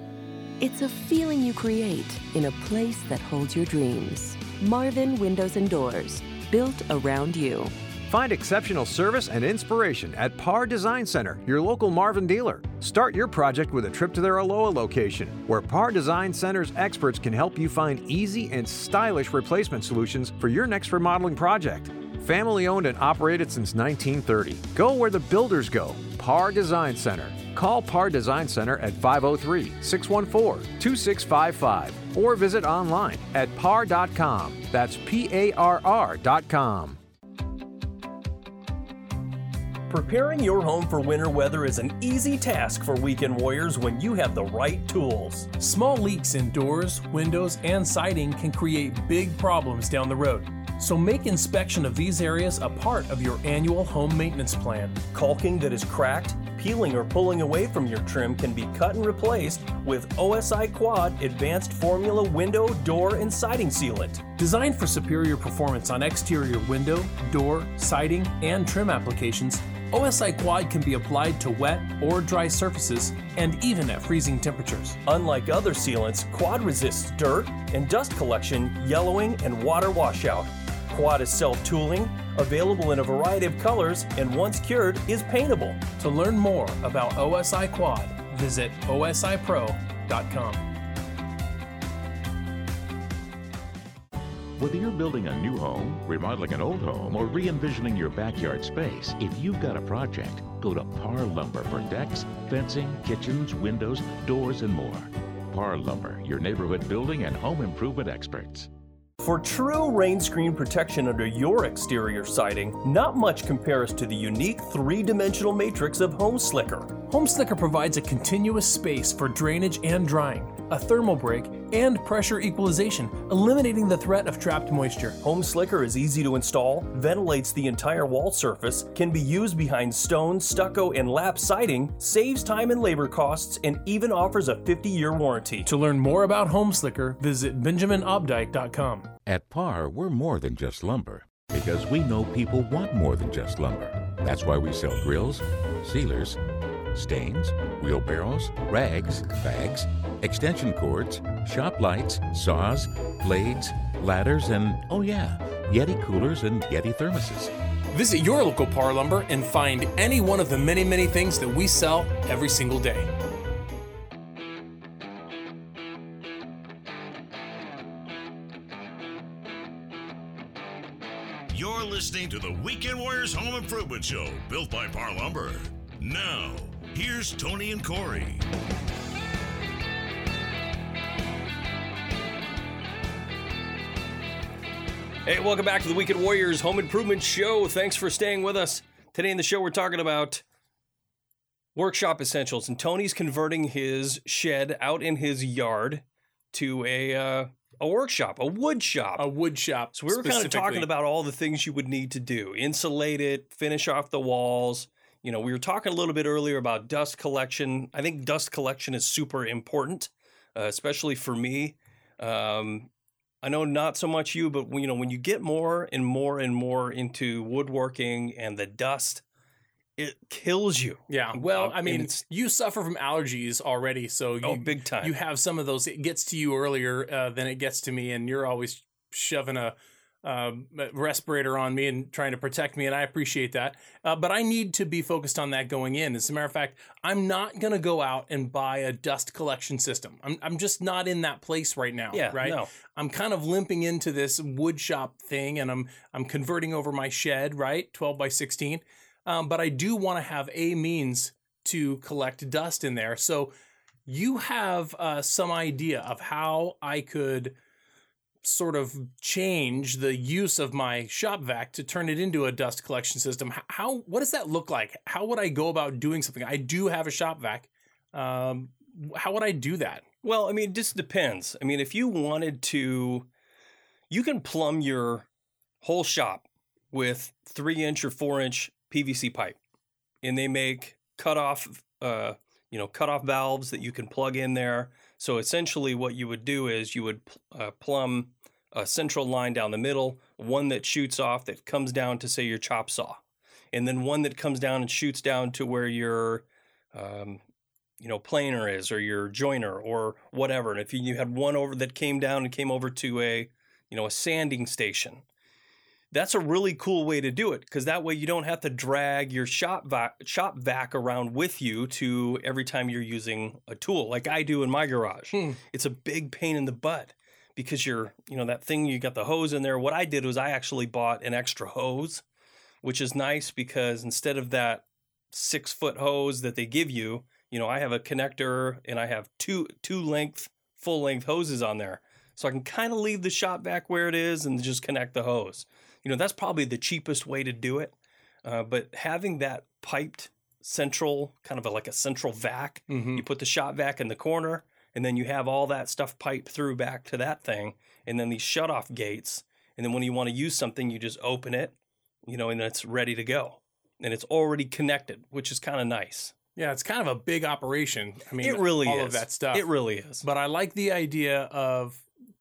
It's a feeling you create in a place that holds your dreams. Marvin Windows and Doors, built around you.
Find exceptional service and inspiration at Parr Design Center, your local Marvin dealer. Start your project with a trip to their Aloha location, where Parr Design Center's experts can help you find easy and stylish replacement solutions for your next remodeling project. Family owned and operated since 1930. Go where the builders go. Parr Design Center. Call Parr Design Center at 503 614 2655 or visit online at parr.com. That's P A R R.com.
Preparing your home for winter weather is an easy task for weekend warriors when you have the right tools.
Small leaks in doors, windows, and siding can create big problems down the road. So make inspection of these areas a part of your annual home maintenance plan.
Caulking that is cracked, peeling, or pulling away from your trim can be cut and replaced with OSI Quad Advanced Formula Window, Door, and Siding Sealant.
Designed for superior performance on exterior window, door, siding, and trim applications, OSI Quad can be applied to wet or dry surfaces and even at freezing temperatures.
Unlike other sealants, Quad resists dirt and dust collection, yellowing, and water washout. Quad is self tooling, available in a variety of colors, and once cured, is paintable.
To learn more about OSI Quad, visit osipro.com.
Whether you're building a new home, remodeling an old home, or re envisioning your backyard space, if you've got a project, go to Parr Lumber for decks, fencing, kitchens, windows, doors, and more. Parr Lumber, your neighborhood building and home improvement experts.
For true rain screen protection under your exterior siding, not much compares to the unique three dimensional matrix of Home Slicker.
Home Slicker provides a continuous space for drainage and drying, a thermal break, and pressure equalization, eliminating the threat of trapped moisture.
Home Slicker is easy to install, ventilates the entire wall surface, can be used behind stone, stucco, and lap siding, saves time and labor costs, and even offers a 50 year warranty.
To learn more about Home Slicker, visit benjaminobdyke.com.
At Parr, we're more than just lumber because we know people want more than just lumber. That's why we sell grills, sealers, stains, wheelbarrows, rags, bags, extension cords, shop lights, saws, blades, ladders, and oh yeah, Yeti coolers and Yeti thermoses.
Visit your local Parr Lumber and find any one of the many, many things that we sell every single day.
You're listening to the Weekend Warriors Home Improvement Show, built by Parr Lumber. Now, here's Tony and Corey.
Hey, welcome back to the Weekend Warriors Home Improvement Show. Thanks for staying with us. Today in the show, we're talking about workshop essentials, and Tony's converting his shed out in his yard to a uh, a workshop, a wood shop.
A wood shop.
So we were kind of talking about all the things you would need to do: insulate it, finish off the walls. You know, we were talking a little bit earlier about dust collection. I think dust collection is super important, uh, especially for me. Um, I know not so much you, but when, you know when you get more and more and more into woodworking and the dust, it kills you.
Yeah. Well,
Um,
I mean,
it's-
you suffer from allergies already, so you,
Oh, big time.
You have some of those. It gets to you earlier uh, than it gets to me, and you're always shoving a, a respirator on me and trying to protect me, and I appreciate that. Uh, but I need to be focused on that going in. As a matter of fact, I'm not going to go out and buy a dust collection system. I'm, I'm just not in that place right now.
Yeah,
Right.
no.
I'm kind of limping into this wood shop thing, and I'm I'm converting over my shed. Right, 12 by 16. Um, but I do want to have a means to collect dust in there. So you have uh, some idea of how I could sort of change the use of my shop vac to turn it into a dust collection system. How what does that look like? How would I go about doing something? I do have a shop vac. Um, how would I do that?
Well, I mean, it just depends. I mean, if you wanted to, you can plumb your whole shop with three inch or four inch PVC pipe, and they make cut off, uh, you know, cutoff valves that you can plug in there. So essentially, what you would do is you would uh, plumb a central line down the middle, one that shoots off that comes down to say your chop saw, and then one that comes down and shoots down to where your um, you know planer is or your joiner or whatever and if you, you had one over that came down and came over to a you know a sanding station that's a really cool way to do it because that way you don't have to drag your shop vac, shop vac around with you to every time you're using a tool like I do in my garage.
Hmm.
It's a big pain in the butt because you're, you know, that thing you got the hose in there. What I did was I actually bought an extra hose, which is nice because instead of that six foot hose that they give you, you know, I have a connector and I have two two length full length hoses on there. So I can kind of leave the shop back where it is and just connect the hose. You know, that's probably the cheapest way to do it. Uh, but having that piped central, kind of a, like a central vac,
Mhm.
you put the shot vac in the corner, and then you have all that stuff piped through back to that thing, and then these shut off gates. And then when you want to use something, you just open it, you know, and it's ready to go. And it's already connected, which is kind of nice.
Yeah, it's kind of a big operation. I mean,
it really
all
is.
of that stuff.
It really is.
But I like the idea of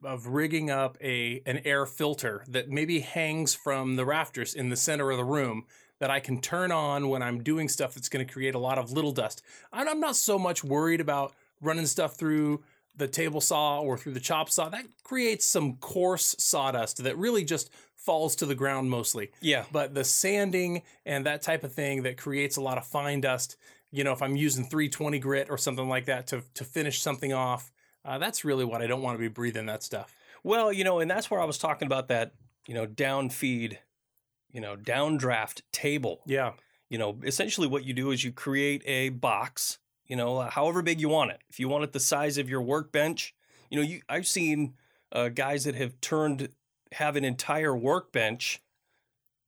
of rigging up a an air filter that maybe hangs from the rafters in the center of the room that I can turn on when I'm doing stuff that's going to create a lot of little dust. And I'm not so much worried about running stuff through the table saw or through the chop saw. That creates some coarse sawdust that really just falls to the ground mostly.
Yeah.
But the sanding and that type of thing that creates a lot of fine dust, you know, if I'm using 320 grit or something like that to, to finish something off, uh, that's really what I don't want to be breathing that stuff.
Well, you know, and that's where I was talking about that, you know, down feed, you know, downdraft table.
Yeah.
You know, essentially what you do is you create a box, you know, uh, however big you want it. If you want it the size of your workbench, you know, you I've seen uh, guys that have turned have an entire workbench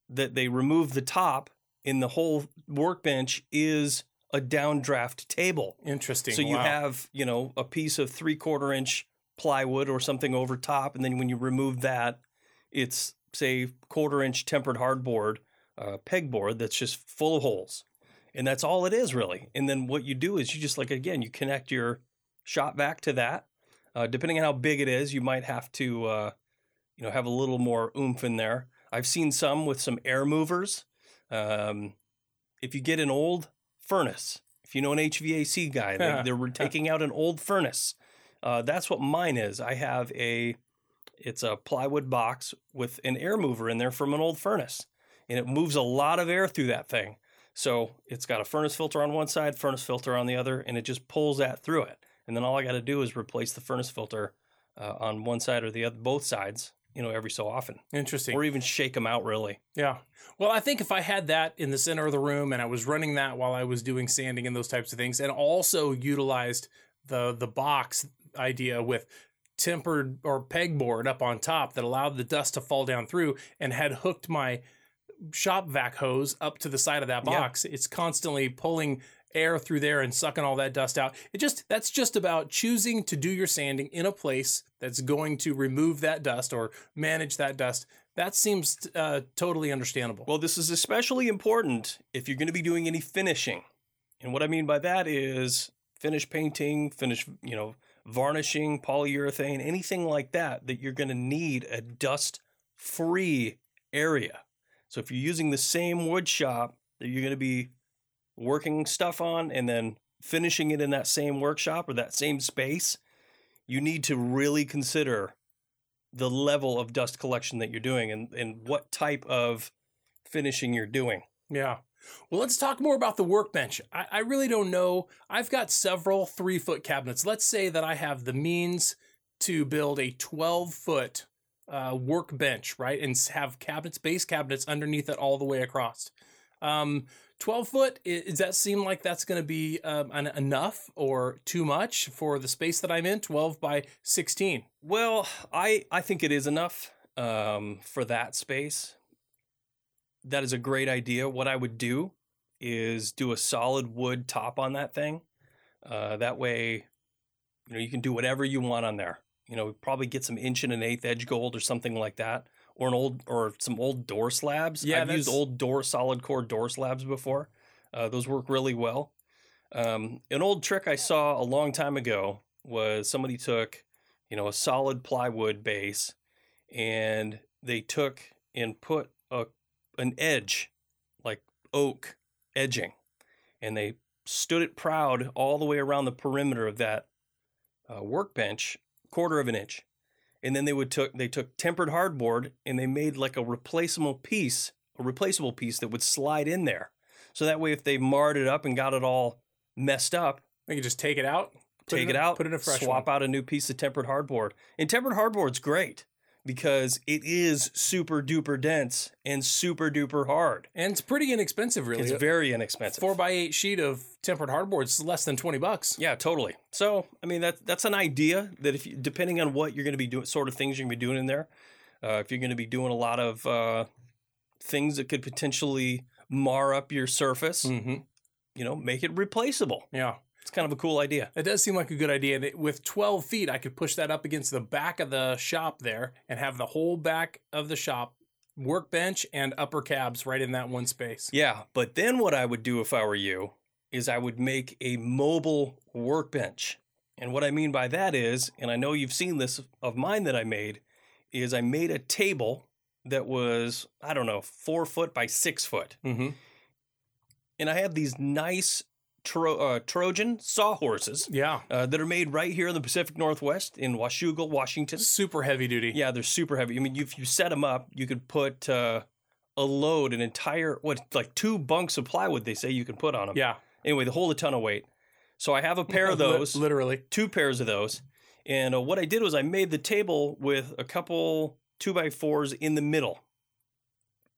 that they remove the top and the whole workbench is a downdraft table.
Interesting.
So you
Wow.
have, you know, a piece of three quarter inch plywood or something over top, and then when you remove that, it's say quarter inch tempered hardboard uh, pegboard that's just full of holes, and that's all it is really. And then what you do is you just like again you connect your shop vac to that. Uh, depending on how big it is, you might have to, uh, you know, have a little more oomph in there. I've seen some with some air movers. Um, if you get an old furnace, if you know an HVAC guy, they, they're (laughs) taking out an old furnace. Uh, that's what mine is. I have a, it's a plywood box with an air mover in there from an old furnace, and it moves a lot of air through that thing. So it's got a furnace filter on one side, furnace filter on the other, and it just pulls that through it. And then all I got to do is replace the furnace filter uh, on one side or the other, both sides, you know, every so often,
Interesting.
or even shake them out really.
Yeah. Well, I think if I had that in the center of the room and I was running that while I was doing sanding and those types of things, and also utilized the the box idea with tempered or pegboard up on top that allowed the dust to fall down through, and had hooked my shop vac hose up to the side of that
Yeah.
box, it's constantly pulling air through there and sucking all that dust out. It just that's just about choosing to do your sanding in a place that's going to remove that dust or manage that dust. That seems uh, totally understandable.
Well, this is especially important if you're going to be doing any finishing. And what I mean by that is finish painting, finish, you know, varnishing, polyurethane, anything like that, that you're going to need a dust free area. So if you're using the same wood shop that you're going to be working stuff on and then finishing it in that same workshop or that same space, you need to really consider the level of dust collection that you're doing and, and what type of finishing you're doing.
Yeah. Well, let's talk more about the workbench. I, I really don't know. I've got several three foot cabinets. Let's say that I have the means to build a 12 foot uh, workbench, right? And have cabinets, base cabinets underneath it all the way across. Um, 12 foot, does that seem like that's going to be um, an, enough or too much for the space that I'm in? 12 by 16.
Well, I, I think it is enough um, for that space. That is a great idea. What I would do is do a solid wood top on that thing. Uh, that way, you know, you can do whatever you want on there. You know, probably get some inch and an eighth edge glued or something like that, or an old or some old door slabs.
Yeah,
I've used old door solid core door slabs before. Uh, those work really well. Um, an old trick I saw a long time ago was somebody took, you know, a solid plywood base, and they took and put a an edge, like oak edging, and they stood it proud all the way around the perimeter of that uh, workbench, quarter of an inch, and then they would took they took tempered hardboard and they made like a replaceable piece, a replaceable piece that would slide in there, so that way if they marred it up and got it all messed up,
they could just take it out,
take it
a-
out,
put in a fresh
swap
one.
out a new piece of tempered hardboard. And tempered hardboard's great because it is super duper dense and super duper hard.
And it's pretty inexpensive, really.
It's very inexpensive.
four by eight sheet of tempered hardboard is less than 20 bucks.
yeah, totally. So, I mean, that that's an idea that if you, depending on what you're going to be doing, sort of things you're going to be doing in there, uh, if you're going to be doing a lot of uh, things that could potentially mar up your surface,
Mm-hmm.
you know, make it replaceable.
Yeah.
It's kind of a cool idea.
It does seem like a good idea. And it- with 12 feet, I could push that up against the back of the shop there and have the whole back of the shop, workbench and upper cabs right in that one space.
Yeah, but then what I would do if I were you is I would make a mobile workbench. And what I mean by that is, and I know you've seen this of mine that I made, is I made a table that was, I don't know, four foot by six foot.
Mm-hmm.
And I had these nice Tro- uh, Trojan sawhorses
Yeah.
uh, that are made right here in the Pacific Northwest in Washougal, Washington.
Super heavy duty.
Yeah, they're super heavy. I mean, if you set them up, you could put uh, a load, an entire what, like two bunks of plywood. They say you can put on them.
Yeah.
Anyway, they hold a ton of weight. So I have a pair of (laughs) those,
Literally.
two pairs of those, and uh, what I did was I made the table with a couple two by fours in the middle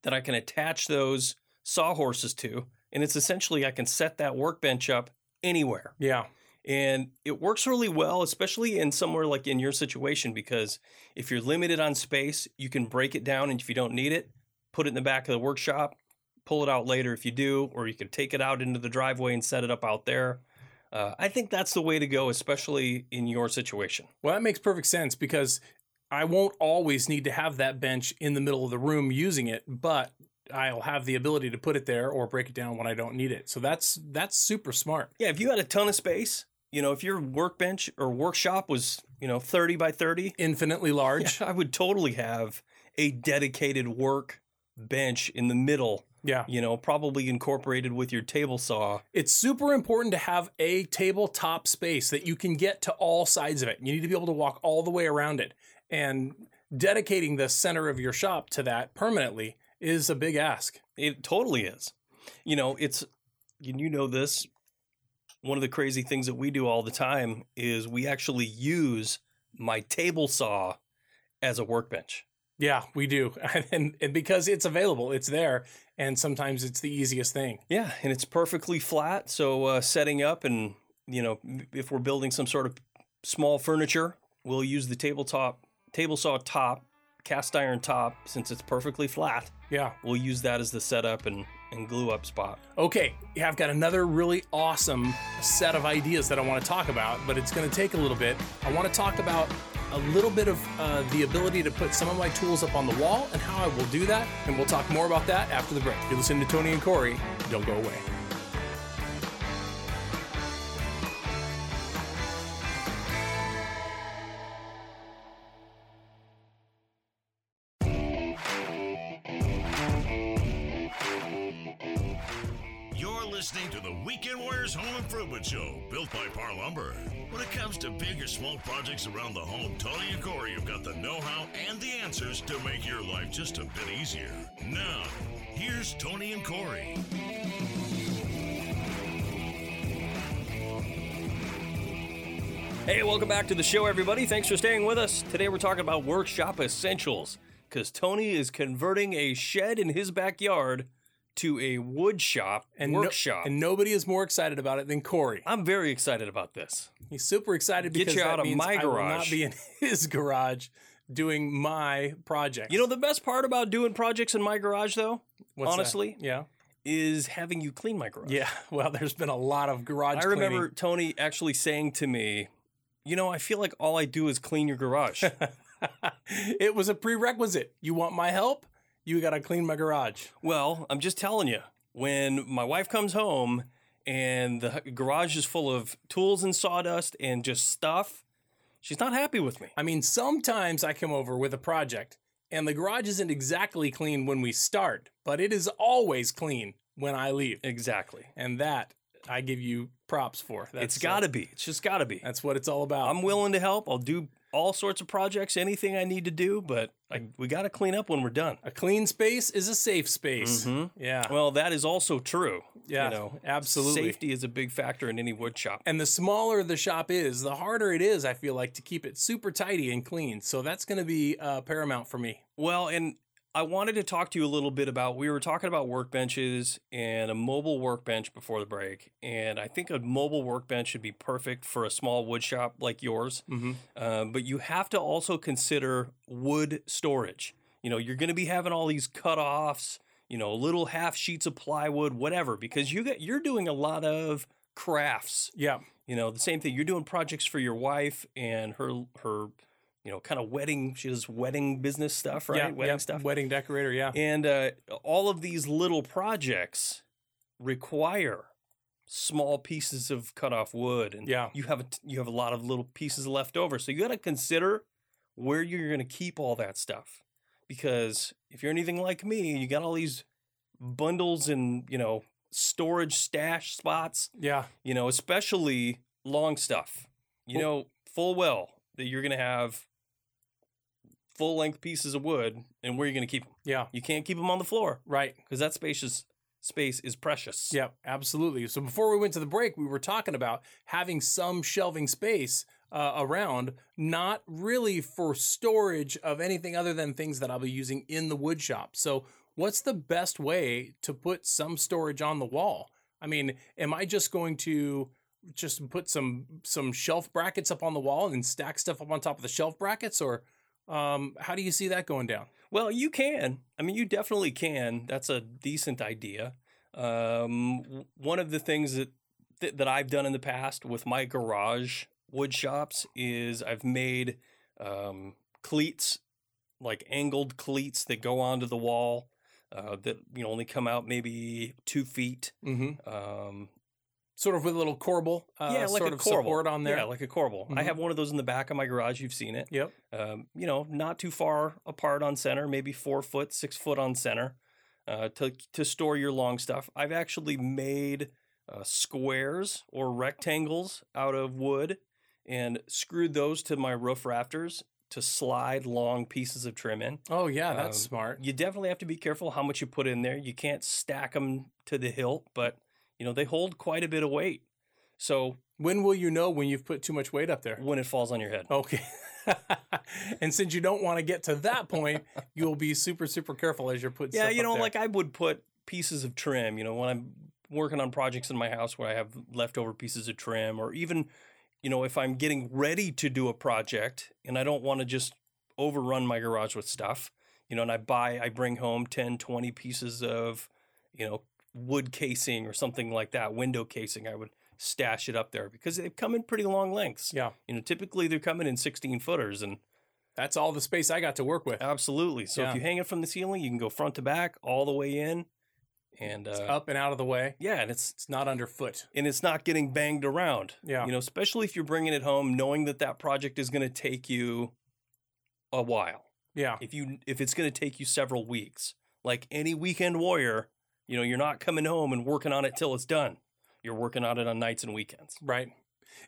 that I can attach those sawhorses to, and it's essentially I can set that workbench up anywhere.
Yeah.
And it works really well, especially in somewhere like in your situation, because if you're limited on space, you can break it down. And if you don't need it, put it in the back of the workshop, pull it out later if you do, or you can take it out into the driveway and set it up out there. Uh, I think that's the way to go, especially in your situation.
Well, that makes perfect sense because I won't always need to have that bench in the middle of the room using it, but I'll have the ability to put it there or break it down when I don't need it. So that's that's super smart.
Yeah, if you had a ton of space, you know, if your workbench or workshop was, you know, 30 by 30,
Infinitely large.
I would totally have a dedicated work bench in the middle
Yeah.
you know, probably incorporated with your table saw.
It's super important to have a tabletop space that you can get to all sides of it. You need to be able to walk all the way around it. And dedicating the center of your shop to that permanently is a big ask.
It totally is. You know, it's, and you know this, one of the crazy things that we do all the time is we actually use my table saw as a workbench.
Yeah, we do. (laughs) And, and because it's available, it's there. And sometimes it's the easiest thing.
Yeah, and it's perfectly flat. So uh, setting up and, you know, if we're building some sort of small furniture, we'll use the tabletop, table saw top, cast iron top, since it's perfectly flat.
Yeah.
We'll use that as the setup and, and glue up spot.
Okay, yeah, I've got another really awesome set of ideas that I want to talk about, but it's going to take a little bit. I want to talk about a little bit of uh, the ability to put some of my tools up on the wall and how I will do that, and we'll talk more about that after the break. You're listening to Tony and Corey. Don't go away.
Listening to the Weekend Warriors Home Improvement Show, built by Parr Lumber. When it comes to big or small projects around the home, Tony and Corey have got the know-how and the answers to make your life just a bit easier. Now, here's Tony and Corey.
Hey, welcome back to the show, everybody. Thanks for staying with us. Today we're talking about workshop essentials because Tony is converting a shed in his backyard to a wood shop and
no-
workshop.
and nobody is more excited about it than Corey.
I'm very excited about this.
He's super excited
Get
because
you
that
out of
means
my
I will not
garage.
be in (laughs) his garage doing my project.
You know, the best part about doing projects in my garage, though, honestly,
yeah,
is having you clean my garage.
yeah. (laughs) Well, there's been a lot of garage.
I remember
cleaning.
Tony actually saying to me, You know, I feel like all I do is clean your garage. (laughs)
it was a prerequisite. You want my help? You got to clean my garage.
Well, I'm just telling you, when my wife comes home and the garage is full of tools and sawdust and just stuff, she's not happy with me.
I mean, sometimes I come over with a project and the garage isn't exactly clean when we start, but it is always clean when I leave.
Exactly.
And that I give you props for. That's,
it's got to uh, be. It's just got to be.
That's what it's all about.
I'm willing to help. I'll do all sorts of projects, anything I need to do, but I, we got to clean up when we're done.
a clean space is a safe space.
Mhm.
Yeah.
Well, that is also true.
Yeah,
you know,
absolutely.
Safety is a big factor in any wood shop.
And the smaller the shop is, the harder it is, I feel like, to keep it super tidy and clean. So that's going to be uh, paramount for me.
Well, and I wanted to talk to you a little bit about we were talking about workbenches and a mobile workbench before the break, and I think a mobile workbench should be perfect for a small wood shop like yours.
Mm-hmm.
Uh, but you have to also consider wood storage. You know, you're going to be having all these cut-offs. you know, little half sheets of plywood, whatever, because you get you're doing a lot of crafts.
Yeah.
You know, the same thing. You're doing projects for your wife and her her, you know, kind of wedding. She does wedding business stuff, right?
Yeah.
wedding
yeah.
stuff.
Wedding decorator. Yeah.
And uh, all of these little projects require small pieces of cut off wood, and
Yeah.
you have a, t- you have a lot of little pieces left over. So you got to consider where you're going to keep all that stuff, because if you're anything like me, you got all these bundles and you know storage stash spots.
Yeah.
You know, especially long stuff. You
Well-
know full well that you're going to have full length pieces of wood, and where are you're going to keep them.
Yeah.
You can't keep them on the floor
Right.
because that spacious space is precious.
Yeah, absolutely. So before we went to the break, we were talking about having some shelving space uh, around, not really for storage of anything other than things that I'll be using in the wood shop. So, what's the best way to put some storage on the wall? I mean, am I just going to just put some some shelf brackets up on the wall and stack stuff up on top of the shelf brackets, or um, how do you see that going down?
Well, you can. I mean, you definitely can. That's a decent idea. Um, one of the things that th- that I've done in the past with my garage wood shops is I've made um, cleats, like angled cleats that go onto the wall. Uh, that you know only come out maybe two feet.
Mm-hmm.
Um,
Sort of with a little corbel, uh,
yeah, like
sort
a
of
corbel.
support on there.
Yeah, like a corbel. I
Mhm.
have one of those in the back of my garage. You've seen it.
yep.
um, you know, not too far apart on center, maybe four foot, six foot on center, uh, to to store your long stuff. I've actually made uh, squares or rectangles out of wood and screwed those to my roof rafters to slide long pieces of trim in.
Oh yeah, that's
Um,
smart.
You definitely have to be careful how much you put in there. You can't stack them to the hilt, but you know they hold quite a bit of weight. So
When will you know when you've put too much weight up there?
when it falls on your head,
Okay. (laughs) and since you don't want to get to that point, you'll be super, super careful as you're putting
Yeah, you know, like I would put pieces of trim, you know, when I'm working on projects in my house where I have leftover pieces of trim, or even, you know, if I'm getting ready to do a project and I don't want to just overrun my garage with stuff, you know, and I buy, I bring home 10, 20 pieces of, you know, wood casing or something like that, window casing, I would stash it up there because they come in pretty long lengths.
yeah,
You know, typically they're coming in 16 footers and
that's all the space I got to work with.
absolutely. So
Yeah.
if you hang it from the ceiling, you can go front to back all the way in. And uh,
It's up and out of the way.
yeah, and it's
It's not underfoot.
and it's not getting banged around.
Yeah.
You know, especially if you're bringing it home knowing that that project is going to take you a while.
Yeah.
If you if it's going to take you several weeks, like any weekend warrior, you know, you're not coming home and working on it till it's done. You're working on it on nights and weekends.
Right.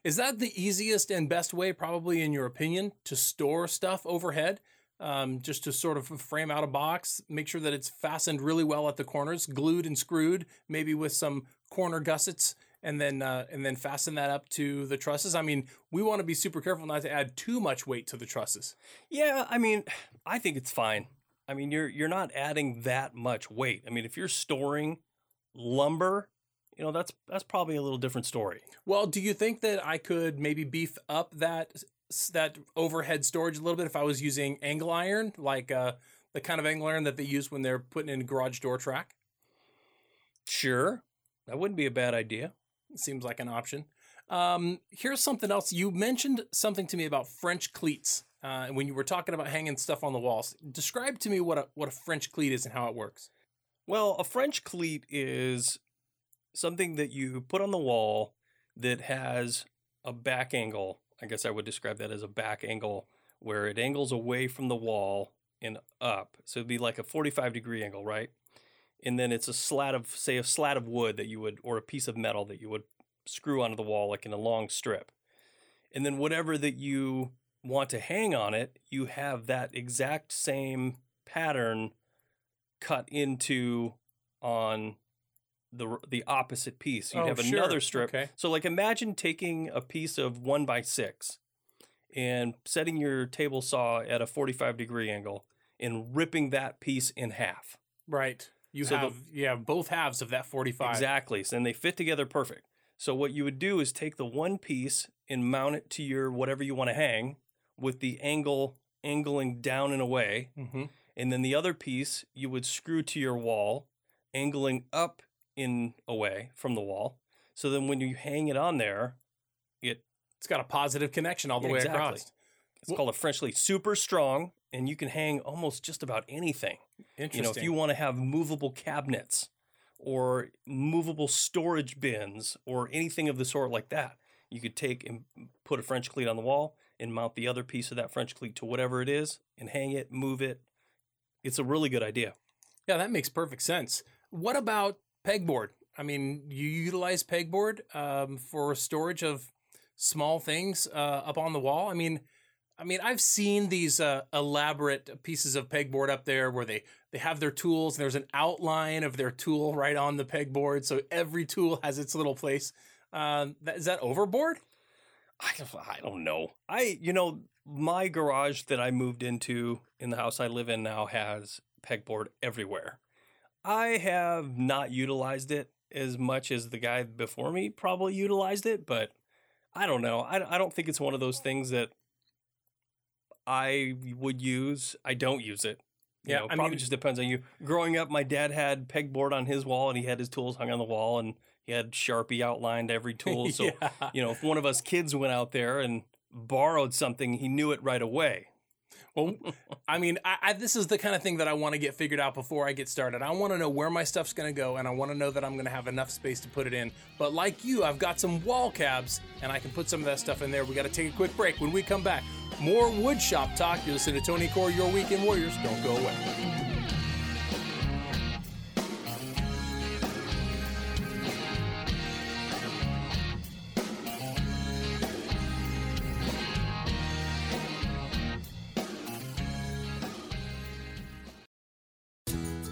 Is that the easiest and best way, probably in your opinion, to store stuff overhead? Um, just to sort of frame out a box, make sure that it's fastened really well at the corners, glued and screwed, maybe with some corner gussets, and then uh, and then fasten that up to the trusses. I mean, we want to be super careful not to add too much weight to the trusses.
Yeah, I mean, (sighs) I think it's fine. I mean, you're you're not adding that much weight. I mean, if you're storing lumber, you know, that's that's probably a little different story.
Well, do you think that I could maybe beef up that that overhead storage a little bit if I was using angle iron, like uh, the kind of angle iron that they use when they're putting in a garage door track?
Sure. That wouldn't be a bad idea.
Seems like an option. Um, here's something else. You mentioned something to me about French cleats uh, when you were talking about hanging stuff on the walls. Describe to me what a what a French cleat is and how it works.
Well, a French cleat is something that you put on the wall that has a back angle. I guess I would describe that as a back angle where it angles away from the wall and up. So it'd be like a 45 degree angle, right? And then it's a slat of, say, a slat of wood that you would, or a piece of metal that you would screw onto the wall, like in a long strip. And then whatever that you want to hang on it, you have that exact same pattern cut into on the the opposite piece. You'd
Oh,
have
sure.
another strip.
Okay.
So like imagine taking a piece of one by six and setting your table saw at a 45 degree angle and ripping that piece in half.
Right. You
So the-
have you have both halves of that 45.
Exactly. So, and they fit together perfect. So what you would do is take the one piece and mount it to your whatever you want to hang with the angle angling down and away.
hmm
And then the other piece you would screw to your wall angling up in away from the wall. So then when you hang it on there, it
It's got a positive connection all the
Yeah,
way across.
it's
Well-
called a French cleat, super strong, and you can hang almost just about anything.
Interesting.
You know, if you want to have movable cabinets or movable storage bins or anything of the sort like that, you could take and put a French cleat on the wall and mount the other piece of that French cleat to whatever it is and hang it, move it. It's a really good idea.
Yeah, that makes perfect sense. What about pegboard? I mean, you utilize pegboard um, for storage of small things uh, up on the wall. I mean, I mean, I've seen these uh, elaborate pieces of pegboard up there where they they have their tools. And there's an outline of their tool right on the pegboard, so every tool has its little place. Uh, that, is that overboard?
I, I don't know. I, you know, my garage that I moved into in the house I live in now has pegboard everywhere. I have not utilized it as much as the guy before me probably utilized it, but I don't know. I, I don't think it's one of those things that I would use. I don't use it. You
Yeah,
know,
I
probably
mean-
just depends on you. Growing up, my dad had pegboard on his wall and he had his tools hung on the wall and he had Sharpie outlined every (laughs) tool. So
yeah.
you know, if one of us kids went out there and borrowed something, he knew it right away.
Well, I mean, I, I, this is the kind of thing that I want to get figured out before I get started. I want to know where my stuff's going to go, and I want to know that I'm going to have enough space to put it in. But like you, I've got some wall cabs, and I can put some of that stuff in there. We got to take a quick break. When we come back, more wood shop talk. You listen to Tony Core, your weekend warriors. Don't go away.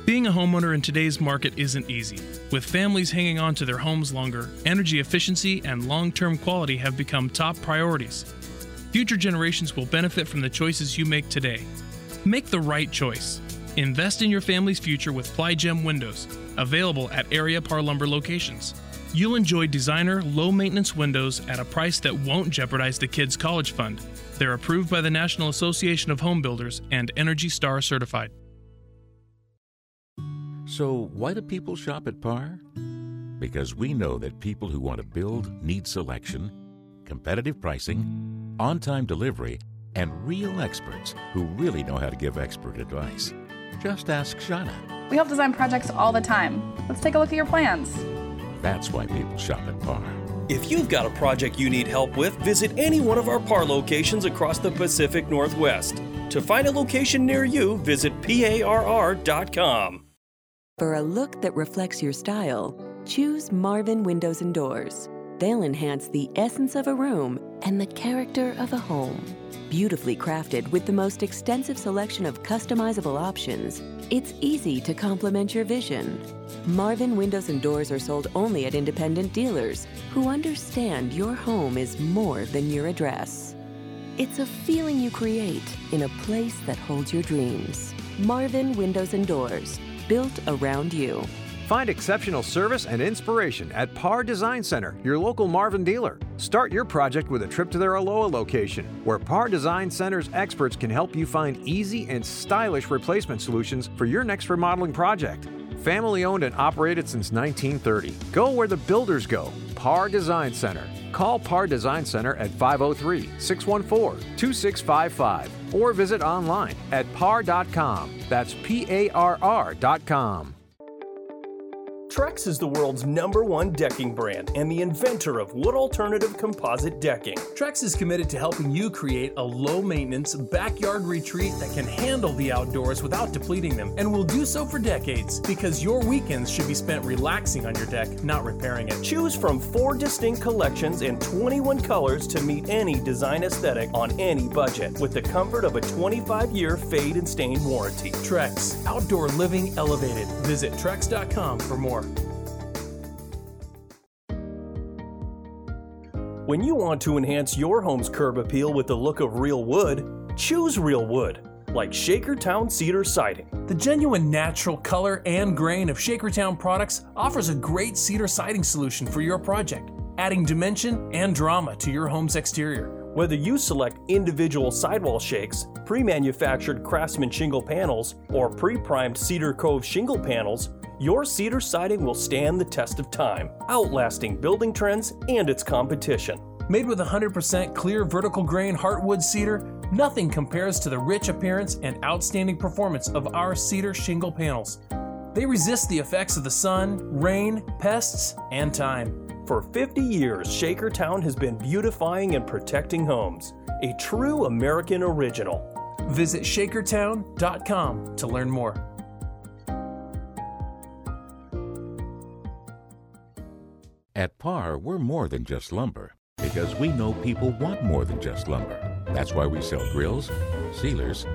Being a homeowner in today's market isn't easy. With families hanging on to their homes longer, energy efficiency and long term quality have become top priorities. Future generations will benefit from the choices you make today. Make the right choice. Invest in your family's future with Ply Gem windows, available at area Parr Lumber locations. You'll enjoy designer, low maintenance windows at a price that won't jeopardize the kids' college fund. They're approved by the National Association of Home Builders and Energy Star certified.
So, why do people shop at Parr? Because we know that people who want to build need selection, competitive pricing, on time delivery, and real experts who really know how to give expert advice. Just ask Shauna.
We help design projects all the time. Let's take a look at your plans.
That's why people shop at Parr.
If you've got a project you need help with, visit any one of our Parr locations across the Pacific Northwest. To find a location near you, visit parr.com.
For a look that reflects your style, choose Marvin Windows and Doors. They'll enhance the essence of a room and the character of a home. Beautifully crafted with the most extensive selection of customizable options, it's easy to complement your vision. Marvin Windows and Doors are sold only at independent dealers who understand your home is more than your address. It's a feeling you create in a place that holds your dreams. Marvin Windows and Doors, built around you.
Find exceptional service and inspiration at Parr Design Center, your local Marvin dealer. Start your project with a trip to their Aloha location, where Parr Design Center's experts can help you find easy and stylish replacement solutions for your next remodeling project. Family owned and operated since 1930. Go where the builders go. Parr Design Center. Call Parr Design Center at 503 614 2655 or visit online at parr.com. That's P A R R.com.
Trex is the world's number one decking brand and the inventor of wood alternative composite decking.
Trex is committed to helping you create a low maintenance backyard retreat that can handle the outdoors without depleting them, and will do so for decades because your weekends should be spent relaxing on your deck, not repairing it.
Choose from four distinct collections and 21 colors to meet any design aesthetic on any budget with the comfort of a 25 year fade and stain warranty.
Trex, outdoor living elevated. Visit Trex.com for more.
When you want to enhance your home's curb appeal with the look of real wood, choose real wood, like Shakertown Cedar Siding.
The genuine natural color and grain of Shakertown products offers a great cedar siding solution for your project, adding dimension and drama to your home's exterior.
Whether you select individual sidewall shakes, pre manufactured craftsman shingle panels, or pre primed Cedar Cove shingle panels, your cedar siding will stand the test of time, outlasting building trends and its competition.
Made with 100% clear vertical grain heartwood cedar, nothing compares to the rich appearance and outstanding performance of our cedar shingle panels. They resist the effects of the sun, rain, pests, and time.
For 50 years, Shakertown has been beautifying and protecting homes. A true American original.
Visit shakertown.com to learn more.
At Parr, we're more than just lumber because we know people want more than just lumber. That's why we sell grills, sealers,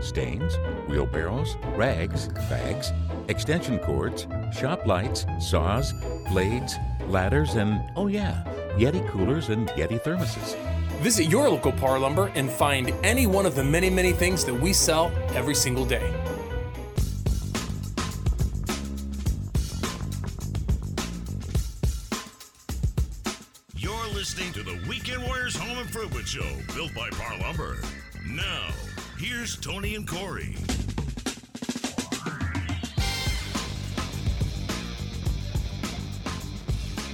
stains, wheelbarrows, rags, bags, extension cords, shop lights, saws, blades, ladders, and oh yeah, Yeti coolers and Yeti thermoses.
Visit your local Parr Lumber and find any one of the many, many things that we sell every single day.
You're listening to the Weekend Warriors Home Improvement Show, built by Parr Lumber. Now, here's Tony and Corey.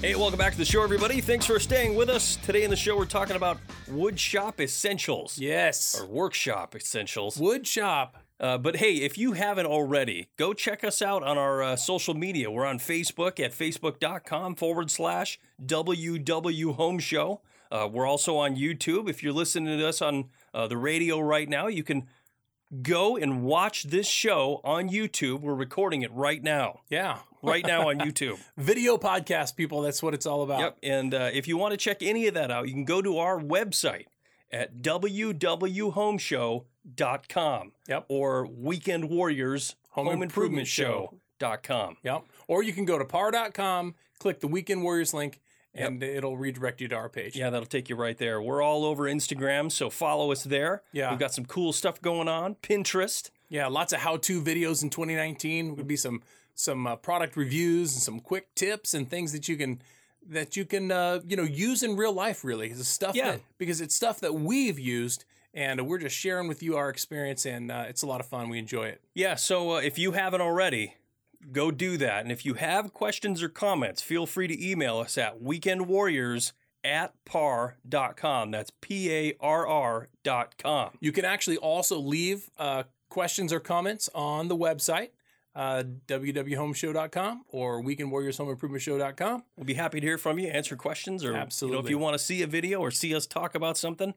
Hey, welcome back to the show, everybody. Thanks for staying with us. Today in the show, we're talking about wood shop essentials
Yes.
or workshop essentials.
Wood shop.
Uh, but hey, if you haven't already, go check us out on our uh, social media. We're on Facebook at facebook.com forward slash WW Home Show. Uh, we're also on YouTube. If you're listening to us on uh, the radio right now, you can go and watch this show on YouTube. We're recording it right now,
Yeah. (laughs)
right now on YouTube.
Video podcast, people. That's what it's all about.
Yep. And uh, if you want to check any of that out, you can go to our website at wwhomeshow.com
Yep.
or Weekend Warriors
Home
Home
Improvement
Improvement Show.com.
Yep. Or you can go to parr.com, click the Weekend Warriors link, and it'll redirect you to our page.
Yeah, that'll take you right there. We're all over Instagram, so follow us there.
Yeah.
We've got some cool stuff going on. Pinterest.
Yeah, lots of how-to videos in 2019. Would be some some uh, product reviews and some quick tips and things that you can that you can uh, you know use in real life. Really, it's stuff
Yeah.
that because it's stuff that we've used, and we're just sharing with you our experience, and uh, it's a lot of fun. We enjoy it.
Yeah, so uh, if you haven't already, go do that. And if you have questions or comments, feel free to email us at weekendwarriors at parr.com. That's P A R R dot com.
You can actually also leave uh, questions or comments on the website, uh, wwhomeshow.com or weekendwarriorshomeimprovementshow.com.
We'll be happy to hear from you, answer questions, or You know, if you want to see a video or see us talk about something,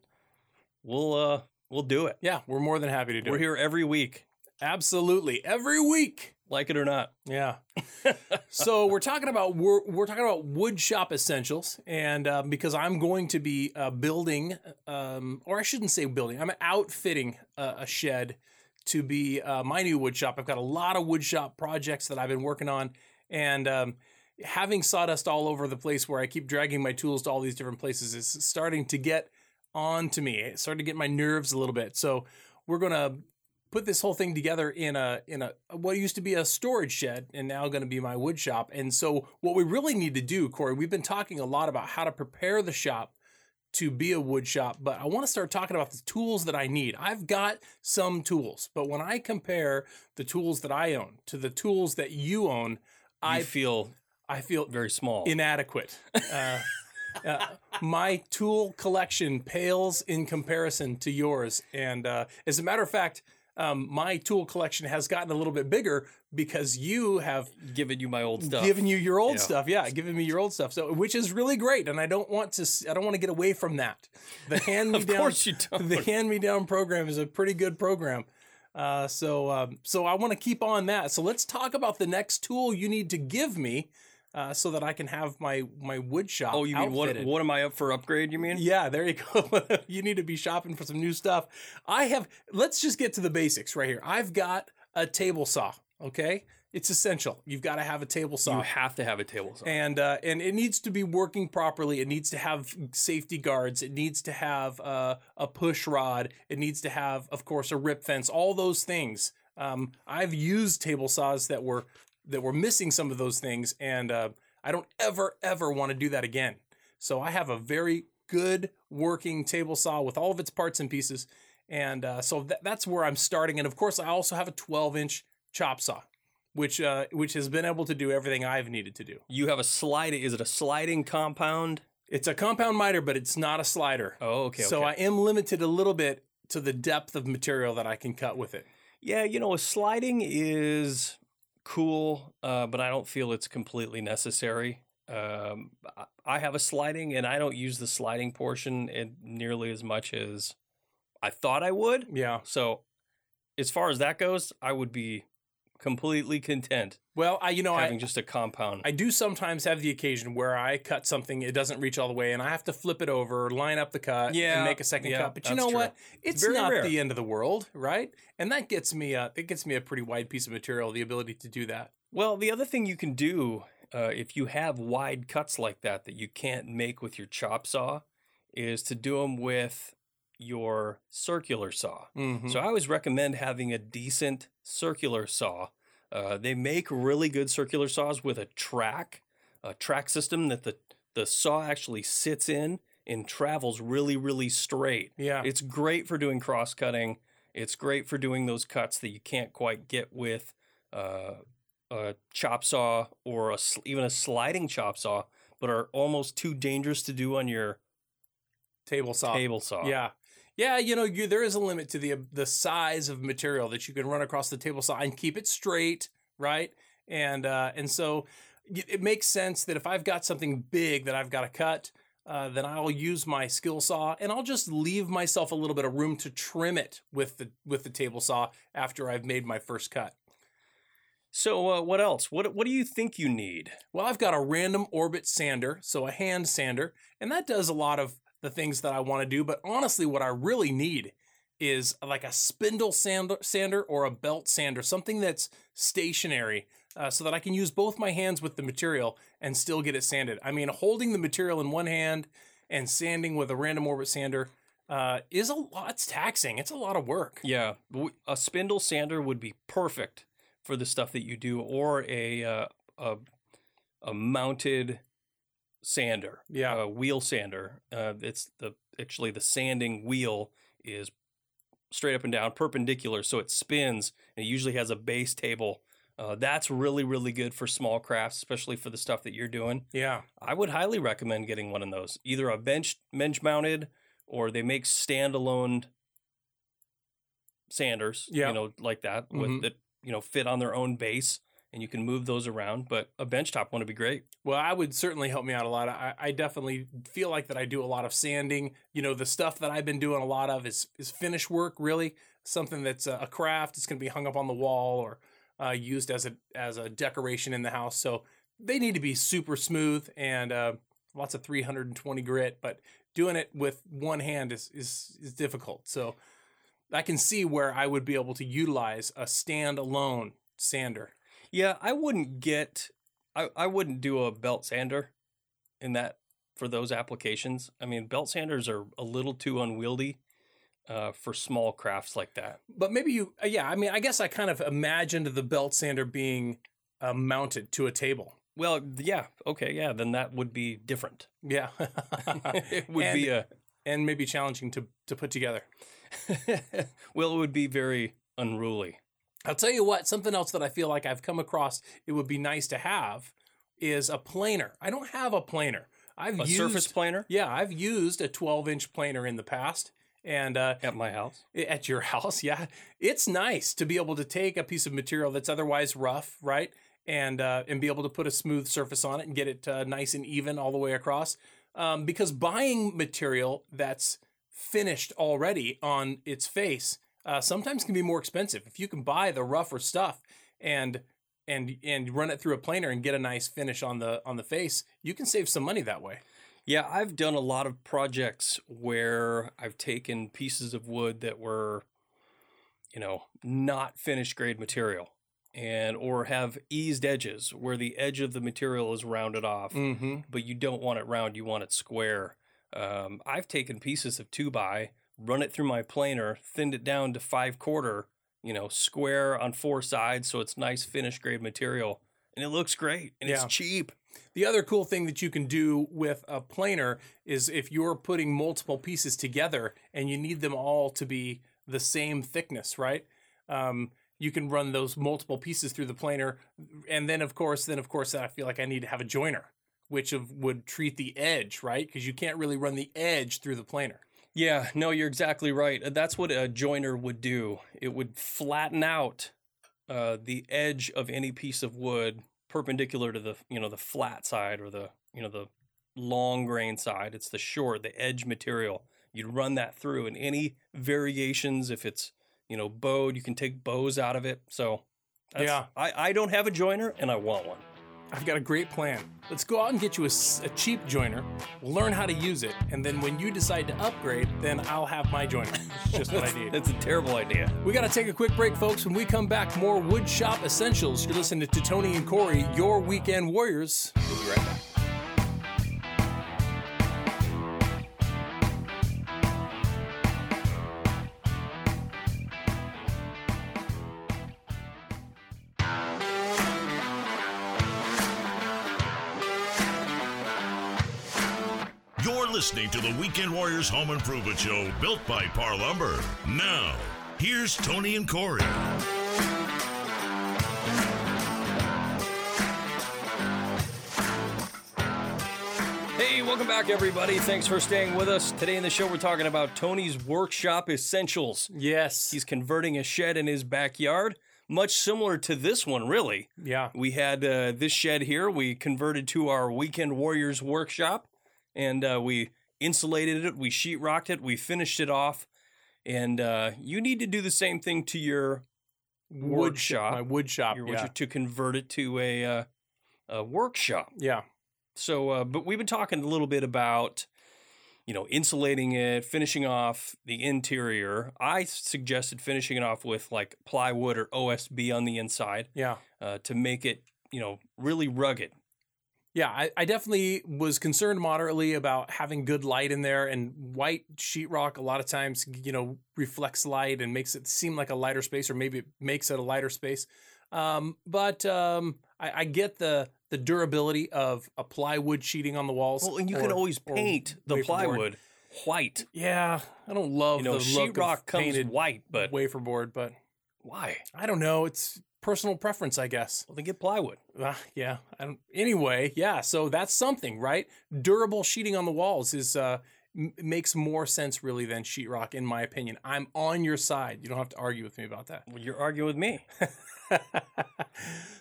we'll uh we'll do it.
Yeah, we're more than happy to do it.
We're
it.
here every week,
Absolutely. Every week.
Like it or not.
Yeah. (laughs) so we're talking about we're, we're talking about wood shop essentials, and um, because I'm going to be uh, building, um, or I shouldn't say building, I'm outfitting a, a shed to be uh, my new wood shop. I've got a lot of wood shop projects that I've been working on, and um, having sawdust all over the place where I keep dragging my tools to all these different places is starting to get on to me. It's starting to get my nerves a little bit. So we're gonna put this whole thing together in a in a what used to be a storage shed and now going to be my wood shop. And so what we really need to do, Corey, we've been talking a lot about how to prepare the shop to be a wood shop, but I want to start talking about the tools that I need. I've got some tools, but when I compare the tools that I own to the tools that you own,
I
I
feel
I feel
very small.
inadequate. Uh, uh, my tool collection pales in comparison to yours. And uh, as a matter of fact, um, my tool collection has gotten a little bit bigger because you have
given you my old stuff.
given you your old
Yeah.
stuff. Yeah, giving me your old stuff. So, which is really great, and I don't want to. I don't want to get away from that. The (laughs) hand me down.
course you don't.
The hand me down program is a pretty good program. Uh, so, um, so I want to keep on that. So let's talk about the next tool you need to give me, uh, so that I can have my my wood shop.
oh, you mean what? What am I up for upgrade? You mean?
Yeah, there you go. (laughs) you need to be shopping for some new stuff. I have, let's just get to the basics right here. I've got a table saw, okay? It's essential. You've got to have a table saw.
You have to have a table saw.
and uh, and it needs to be working properly. It needs to have safety guards. It needs to have uh, a push rod. It needs to have, of course, a rip fence. All those things. Um, I've used table saws that were that we're missing some of those things, and uh, I don't ever ever want to do that again. So I have a very good working table saw with all of its parts and pieces. And uh, so tha- that's where I'm starting. And of course, I also have a 12 inch chop saw, which uh, which has been able to do everything I've needed to do.
You have a sliding. Is it a sliding compound?
It's a compound miter, but it's not a slider.
Oh, okay.
So
okay.
I am limited a little bit to the depth of material that I can cut with it.
Yeah, you know, a sliding is cool, uh, but I don't feel it's completely necessary. Um, I- have a sliding, and I don't use the sliding portion nearly as much as I thought I would.
Yeah.
So, as far as that goes, I would be completely content
Well, I you know I,
having just a compound.
I do sometimes have the occasion where I cut something, it doesn't reach all the way, and I have to flip it over, line up the cut,
Yeah,
and make a second
yeah,
cut. But you know
true.
what? It's not
rare.
the end of the world, right? And that gets me a it gets me a pretty wide piece of material, the ability to do that.
Well, the other thing you can do uh, if you have wide cuts like that that you can't make with your chop saw is to do them with your circular saw.
Mm-hmm.
So I always recommend having a decent circular saw. Uh, they make really good circular saws with a track, a track system that the, the saw actually sits in and travels really, really straight.
yeah.
It's great for doing cross cutting. It's great for doing those cuts that you can't quite get with uh, a chop saw or a, even a sliding chop saw, but are almost too dangerous to do on your
table saw.
table saw.
Yeah. Yeah, you know, you, there is a limit to the the size of material that you can run across the table saw and keep it straight, right? And uh, and so it makes sense that if I've got something big that I've got to cut, uh, then I'll use my skill saw and I'll just leave myself a little bit of room to trim it with the with the table saw after I've made my first cut.
So uh, what else? What what do you think you need?
Well, I've got a random orbit sander, so a hand sander, and that does a lot of the things that I want to do. But honestly, what I really need is like a spindle sander, sander or a belt sander, something that's stationary, uh, so that I can use both my hands with the material and still get it sanded. I mean, holding the material in one hand and sanding with a random orbit sander uh, is a lot. It's taxing. It's a lot of work.
Yeah, a spindle sander would be perfect for the stuff that you do, or a uh, a, a mounted sander,
Yeah.
a wheel sander. Uh, it's the actually the sanding wheel is straight up and down, perpendicular, so it spins, and it usually has a base table. Uh, that's really really good for small crafts, especially for the stuff that you're doing.
Yeah.
I would highly recommend getting one of those, either a bench bench mounted, or they make standalone sanders,
Yeah.
you know, like that with
Mhm.
that you know fit on their own base, and you can move those around. But a benchtop one would be great.
Well, I would certainly help me out a lot. I, I definitely feel like that I do a lot of sanding. You know, the stuff that I've been doing a lot of is is finish work, really something that's a, craft. It's going to be hung up on the wall or uh, used as a as a decoration in the house. So they need to be super smooth and uh, lots of 320 grit. But doing it with one hand is is is difficult. So I can see where I would be able to utilize a standalone sander.
Yeah, I wouldn't get, I, I wouldn't do a belt sander in that for those applications. I mean, belt sanders are a little too unwieldy uh, for small crafts like that.
But maybe you, uh, yeah. I mean, I guess I kind of imagined the belt sander being uh, mounted to a table.
Well, yeah, okay, yeah, then that would be different.
Yeah, (laughs)
it would be a
and maybe challenging to to put together. (laughs)
well, it would be very unruly.
I'll tell you what. Something else that I feel like I've come across, it would be nice to have, is a planer. I don't have a planer. I've
A
used,
surface planer
Yeah, I've used a 12 inch planer in the past, and uh,
at my house. (laughs)
at your house. Yeah, it's nice to be able to take a piece of material that's otherwise rough, right, and uh, and be able to put a smooth surface on it and get it uh, nice and even all the way across. Um, because buying material that's finished already on its face uh, sometimes can be more expensive. If you can buy the rougher stuff and and and run it through a planer and get a nice finish on the on the face, you can save some money that way.
Yeah, I've done a lot of projects where I've taken pieces of wood that were, you know, not finished grade material and or have eased edges where the edge of the material is rounded off,
Mm-hmm.
but you don't want it round, you want it square. Um, I've taken pieces of two by, run it through my planer, thinned it down to five quarter, you know, square on four sides, so it's nice finished grade material, and it looks great and
Yeah.
it's cheap.
The other cool thing that you can do with a planer is if you're putting multiple pieces together and you need them all to be the same thickness, right? Um, you can run those multiple pieces through the planer, and then of course, then of course, I feel like I need to have a joiner, which of, would treat the edge, right? Because you can't really run the edge through the planer.
Yeah, no, you're exactly right. Uh, That's what a joiner would do. It would flatten out uh, the edge of any piece of wood perpendicular to the you know the flat side or the you know the long grain side. It's the short, the edge material. You'd run that through, and any variations, if it's you know bowed, you can take bows out of it. So that's-
Yeah.
I I don't have a joiner, and I want one.
I've got a great plan. Let's go out and get you a cheap joiner, learn how to use it, and then when you decide to upgrade, then I'll have my joiner. It's just what I need.
That's a terrible idea.
We got to take a quick break, folks. When we come back, more wood shop essentials. You're listening to Tony and Corey, your weekend warriors. We'll be right back.
Listening to the Weekend Warriors Home Improvement Show built by Parr Lumber. Now, here's Tony and Corey.
Hey, welcome back, everybody. Thanks for staying with us. Today in the show, we're talking about Tony's workshop essentials.
Yes.
He's converting a shed in his backyard, much similar to this one, really.
yeah.
We had uh, this shed here, we converted to our Weekend Warriors workshop, and uh, we insulated it, we sheetrocked it, we finished it off. And uh, you need to do the same thing to your
Wood
shop.
My wood shop.
your
yeah.
to convert it to a, uh, a workshop.
yeah.
So, uh, but we've been talking a little bit about, you know, insulating it, finishing off the interior. I suggested finishing it off with like plywood or OSB on the inside
Yeah.
uh, to make it, you know, really rugged.
Yeah, I, I definitely was concerned moderately about having good light in there, and white sheetrock a lot of times, you know, reflects light and makes it seem like a lighter space, or maybe it makes it a lighter space. Um, but um, I, I get the the durability of a plywood sheeting on the walls.
Well, and you can always paint the plywood white.
Yeah, I don't love
You know,
the
sheetrock comes
painted
white, but
wafer board, but
why?
I don't know. It's personal preference, I guess.
Well, then get plywood.
Uh, yeah. I don't, anyway, yeah. So that's something, right? Durable sheeting on the walls is uh, m- makes more sense really than sheetrock, in my opinion. I'm on your side. You don't have to argue with me about that.
Well, you're arguing with me. (laughs)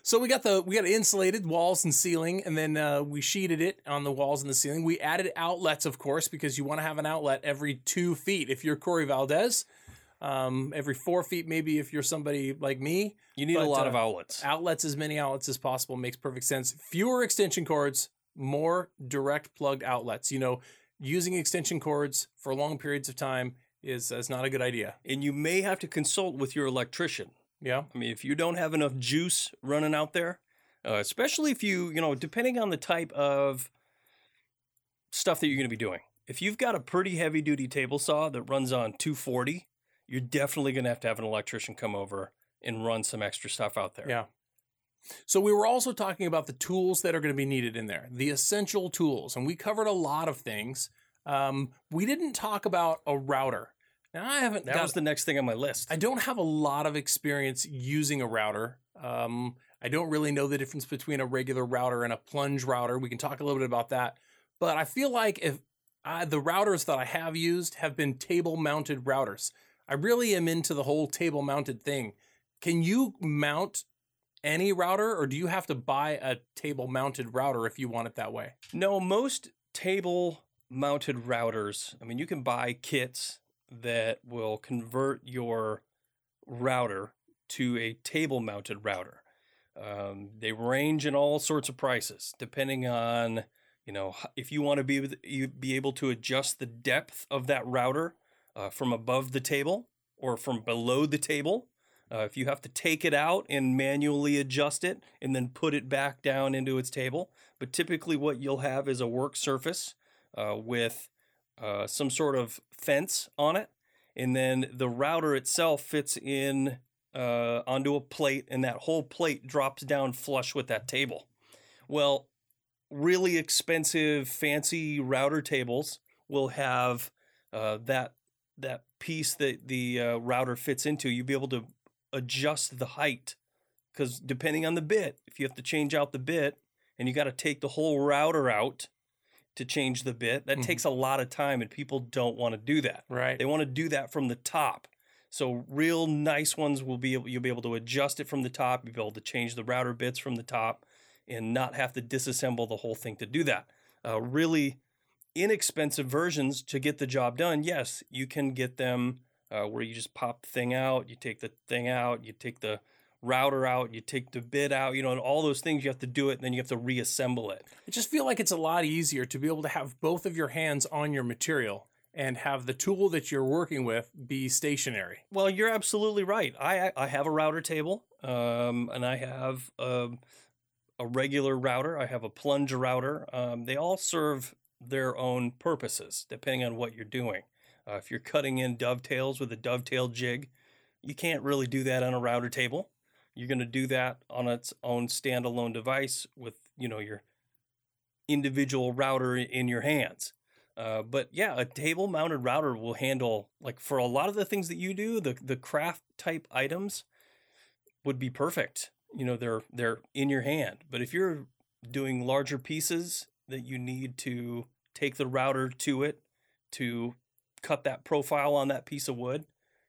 so we got the we got insulated walls and ceiling, and then uh, we sheeted it on the walls and the ceiling. We added outlets, of course, because you want to have an outlet every two feet. If you're Corey Valdez, um, every four feet, maybe if you're somebody like me.
You need a lot
uh,
of outlets.
outlets as many outlets as possible makes perfect sense fewer extension cords more direct plugged outlets you know using extension cords for long periods of time is, is not a good idea
And you may have to consult with your electrician.
yeah
I mean, if you don't have enough juice running out there, uh, especially if you, you know, depending on the type of stuff that you're going to be doing. If you've got a pretty heavy duty table saw that runs on 240, you're definitely going to have to have an electrician come over and run some extra stuff out there.
yeah so we were also talking about the tools that are going to be needed in there the essential tools and we covered a lot of things um, we didn't talk about a router now i haven't
That
got-
was the next thing on my list.
I don't have a lot of experience using a router. Um, I don't really know the difference between a regular router and a plunge router. We can talk a little bit about that. But I feel like if I, the routers that I have used have been table mounted routers, I really am into the whole table mounted thing. Can you mount any router or do you have to buy a table mounted router if you want it that way?
No, most table mounted routers, I mean, you can buy kits that will convert your router to a table mounted router. Um, they range in all sorts of prices depending on, you know, if you want to be you be able to adjust the depth of that router uh, from above the table or from below the table. Uh, if you have to take it out and manually adjust it and then put it back down into its table, but typically what you'll have is a work surface uh, with uh, some sort of fence on it, and then the router itself fits in uh, onto a plate, and that whole plate drops down flush with that table. Well, really expensive, fancy router tables will have uh, that that piece that the uh, router fits into. You'll be able to adjust the height because depending on the bit, if you have to change out the bit and you got to take the whole router out to change the bit, that
Mhm.
takes a lot of time, and people don't want to do that.
Right.
They want to do that from the top. So real nice ones will be able, you'll be able to adjust it from the top. You'll be able to change the router bits from the top, and not have to disassemble the whole thing to do that. Uh, really inexpensive versions to get the job done. Yes, you can get them uh, where you just pop the thing out, you take the thing out, you take the router out, you take the bit out, you know, and all those things you have to do it, and then you have to reassemble it.
I just feel like it's a lot easier to be able to have both of your hands on your material and have the tool that you're working with be stationary.
Well, you're absolutely right. I I have a router table, um, and I have um, a regular router. I have a plunge router. Um, they all serve their own purposes depending on what you're doing. Uh, if you're cutting in dovetails with a dovetail jig, you can't really do that on a router table. You're going to do that on its own standalone device with you know your individual router in your hands. Uh, but yeah, a table mounted router will handle like for a lot of the things that you do, the the craft type items would be perfect. You know, they're they're in your hand. But if you're doing larger pieces that you need to take the router to it to cut that profile on that piece of wood,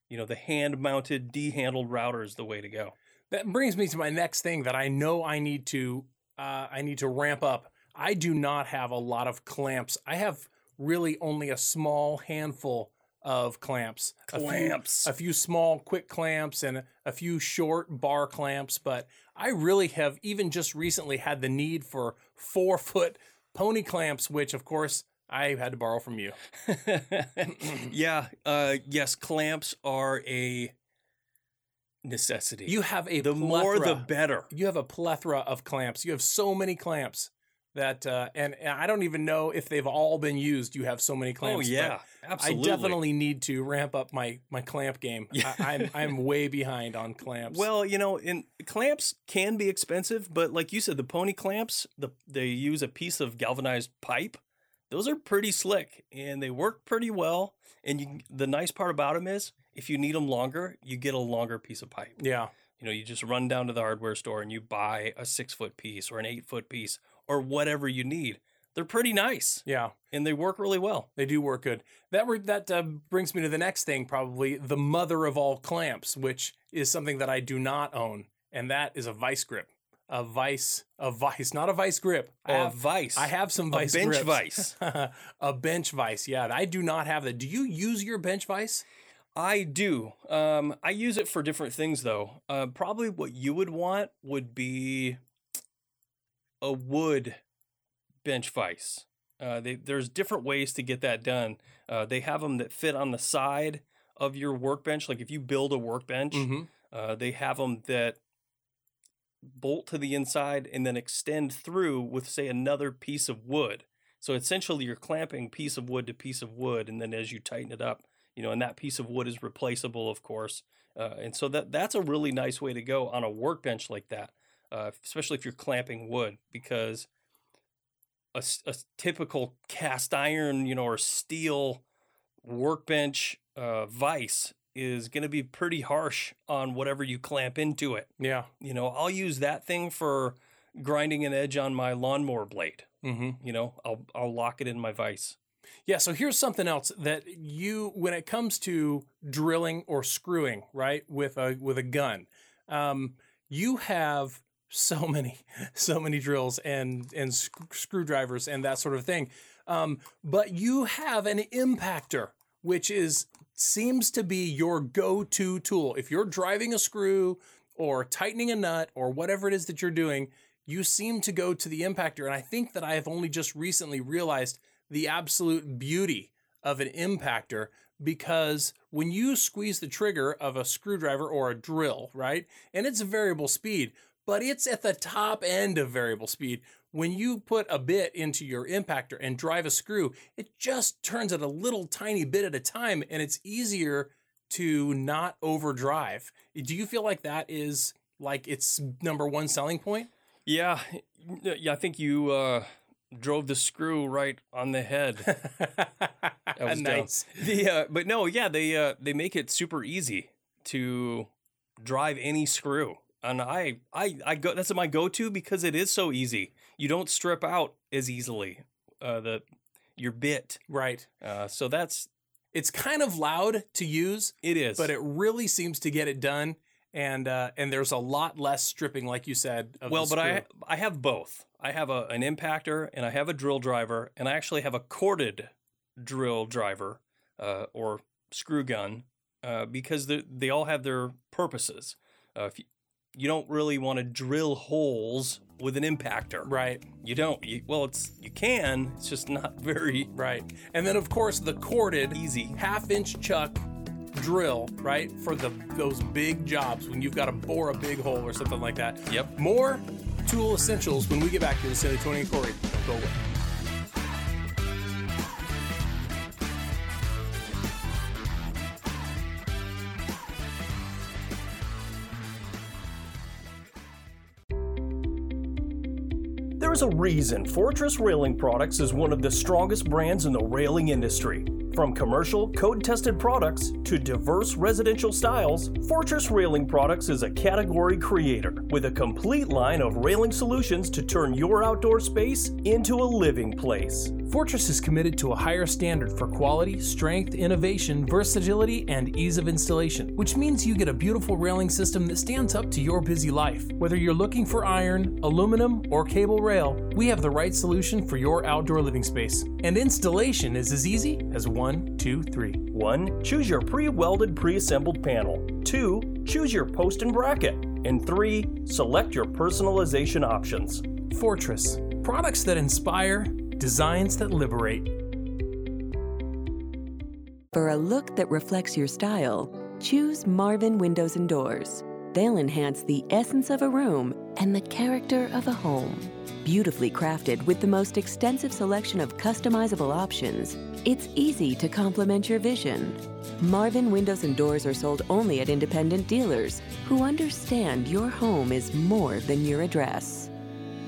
you know, the hand mounted D-handled router is the way to go.
That brings me to my next thing that I know I need to uh, I need to ramp up. I do not have a lot of clamps. I have really only a small handful of clamps. A few-
Clamps.
A few, small quick clamps and a few short bar clamps, but I really have even just recently had the need for four foot pony clamps, which of course I had to borrow from you. (laughs) (clears throat)
yeah, uh, yes, clamps are a necessity.
You have a
the more the better.
you have a plethora of clamps. You have so many clamps that, uh, and, and I don't even know if they've all been used. You have so many
Oh
clamps. but
yeah, absolutely.
I definitely need to ramp up my my clamp game. (laughs) I, I'm I'm way behind on clamps.
Well, you know, in clamps can be expensive, but like you said, the pony clamps, the they use a piece of galvanized pipe. Those are pretty slick and they work pretty well. And you, the nice part about them is, if you need them longer, you get a longer piece of pipe.
yeah,
You know, you just run down to the hardware store and you buy a six foot piece or an eight foot piece or whatever you need. They're pretty nice
yeah,
and they work really well.
they do work good. That re- that uh, brings me to the next thing, probably the mother of all clamps, which is something that I do not own, and that is a vice grip. A vice, a vice, not a vice grip. I
a
have-
vice.
I have some
A
vice
bench
grips.
vice. (laughs)
a bench vice. Yeah, I do not have that. Do you use your bench vice?
I do. Um, I use it for different things though. Uh, probably what you would want would be a wood bench vise. Uh, they, there's different ways to get that done. Uh, they have them that fit on the side of your workbench. Like if you build a workbench,
Mm-hmm.
uh, they have them that bolt to the inside and then extend through with, say, another piece of wood. So essentially, you're clamping piece of wood to piece of wood, and then as you tighten it up, you know, and that piece of wood is replaceable, of course. Uh, and so that that's a really nice way to go on a workbench like that, uh, especially if you're clamping wood, because a typical cast iron, you know, or steel workbench uh, vise is going to be pretty harsh on whatever you clamp into it.
Yeah.
You know, I'll use that thing for grinding an edge on my lawnmower blade.
Mm-hmm.
You know, I'll I'll lock it in my vise.
Yeah, so here's something else that you, when it comes to drilling or screwing, right, with a with a gun, um, you have so many, so many drills and and sc- screwdrivers and that sort of thing, um, but you have an impactor, which is seems to be your go-to tool. If you're driving a screw or tightening a nut or whatever it is that you're doing, you seem to go to the impactor, and I think that I have only just recently realized the absolute beauty of an impactor because when you squeeze the trigger of a screwdriver or a drill, right, and it's a variable speed, but it's at the top end of variable speed. When you put a bit into your impactor and drive a screw, it just turns it a little tiny bit at a time and it's easier to not overdrive. Do you feel like that is like its number one selling point?
Yeah, yeah. I think you uh, drove the screw right on the head. (laughs) That was
nice.
The uh, but no, yeah, they uh, they make it super easy to drive any screw, and I I I go that's my go to because it is so easy. You don't strip out as easily uh, the your bit,
Right.
uh, so that's
It's kind of loud to use,
it is.
but it really seems to get it done. And uh, and there's a lot less stripping, like you said. Of
well, but I. I have both. I have a, an impactor and I have a drill driver, and I actually have a corded drill driver uh, or screw gun uh, because they they all have their purposes. Uh, if you, you don't really want to drill holes with an impactor,
right,
You don't. You, well, it's you can. It's just not (laughs) very
right. And then of course the corded
easy.
half inch chuck drill, right? For the those big jobs when you've got to bore a big hole or something like that.
Yep.
More tool essentials when we get back to the and Corey. Don't go away.
There's a reason Fortress Railing Products is one of the strongest brands in the railing industry. From commercial, code tested products to diverse residential styles, Fortress Railing Products is a category creator with a complete line of railing solutions to turn your outdoor space into a living place.
Fortress is committed to a higher standard for quality, strength, innovation, versatility, and ease of installation, which means you get a beautiful railing system that stands up to your busy life. Whether you're looking for iron, aluminum, or cable rail, we have the right solution for your outdoor living space. And installation is as easy as one, two, three.
1. Choose your pre welded, pre assembled panel. 2. Choose your post and bracket. And 3. Select your personalization options.
Fortress, products that inspire, designs that liberate.
For a look that reflects your style, choose Marvin Windows and Doors. They'll enhance the essence of a room and the character of a home. Beautifully crafted with the most extensive selection of customizable options, it's easy to complement your vision. Marvin Windows and Doors are sold only at independent dealers who understand your home is more than your address.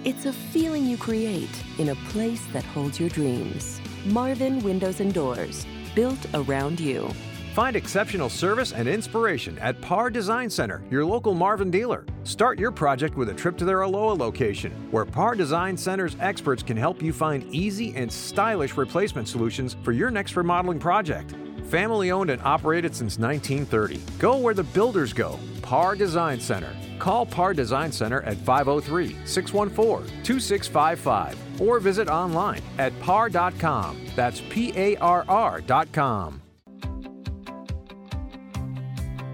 It's a feeling you create in a place that holds your dreams. Marvin Windows and Doors, built around you.
Find exceptional service and inspiration at Parr Design Center, your local Marvin dealer. Start your project with a trip to their Aloha location, where Parr Design Center's experts can help you find easy and stylish replacement solutions for your next remodeling project. Family owned and operated since 1930. Go where the builders go. Parr Design Center. Call Parr Design Center at 503 614 2655 or visit online at parr.com. That's P A R R.com.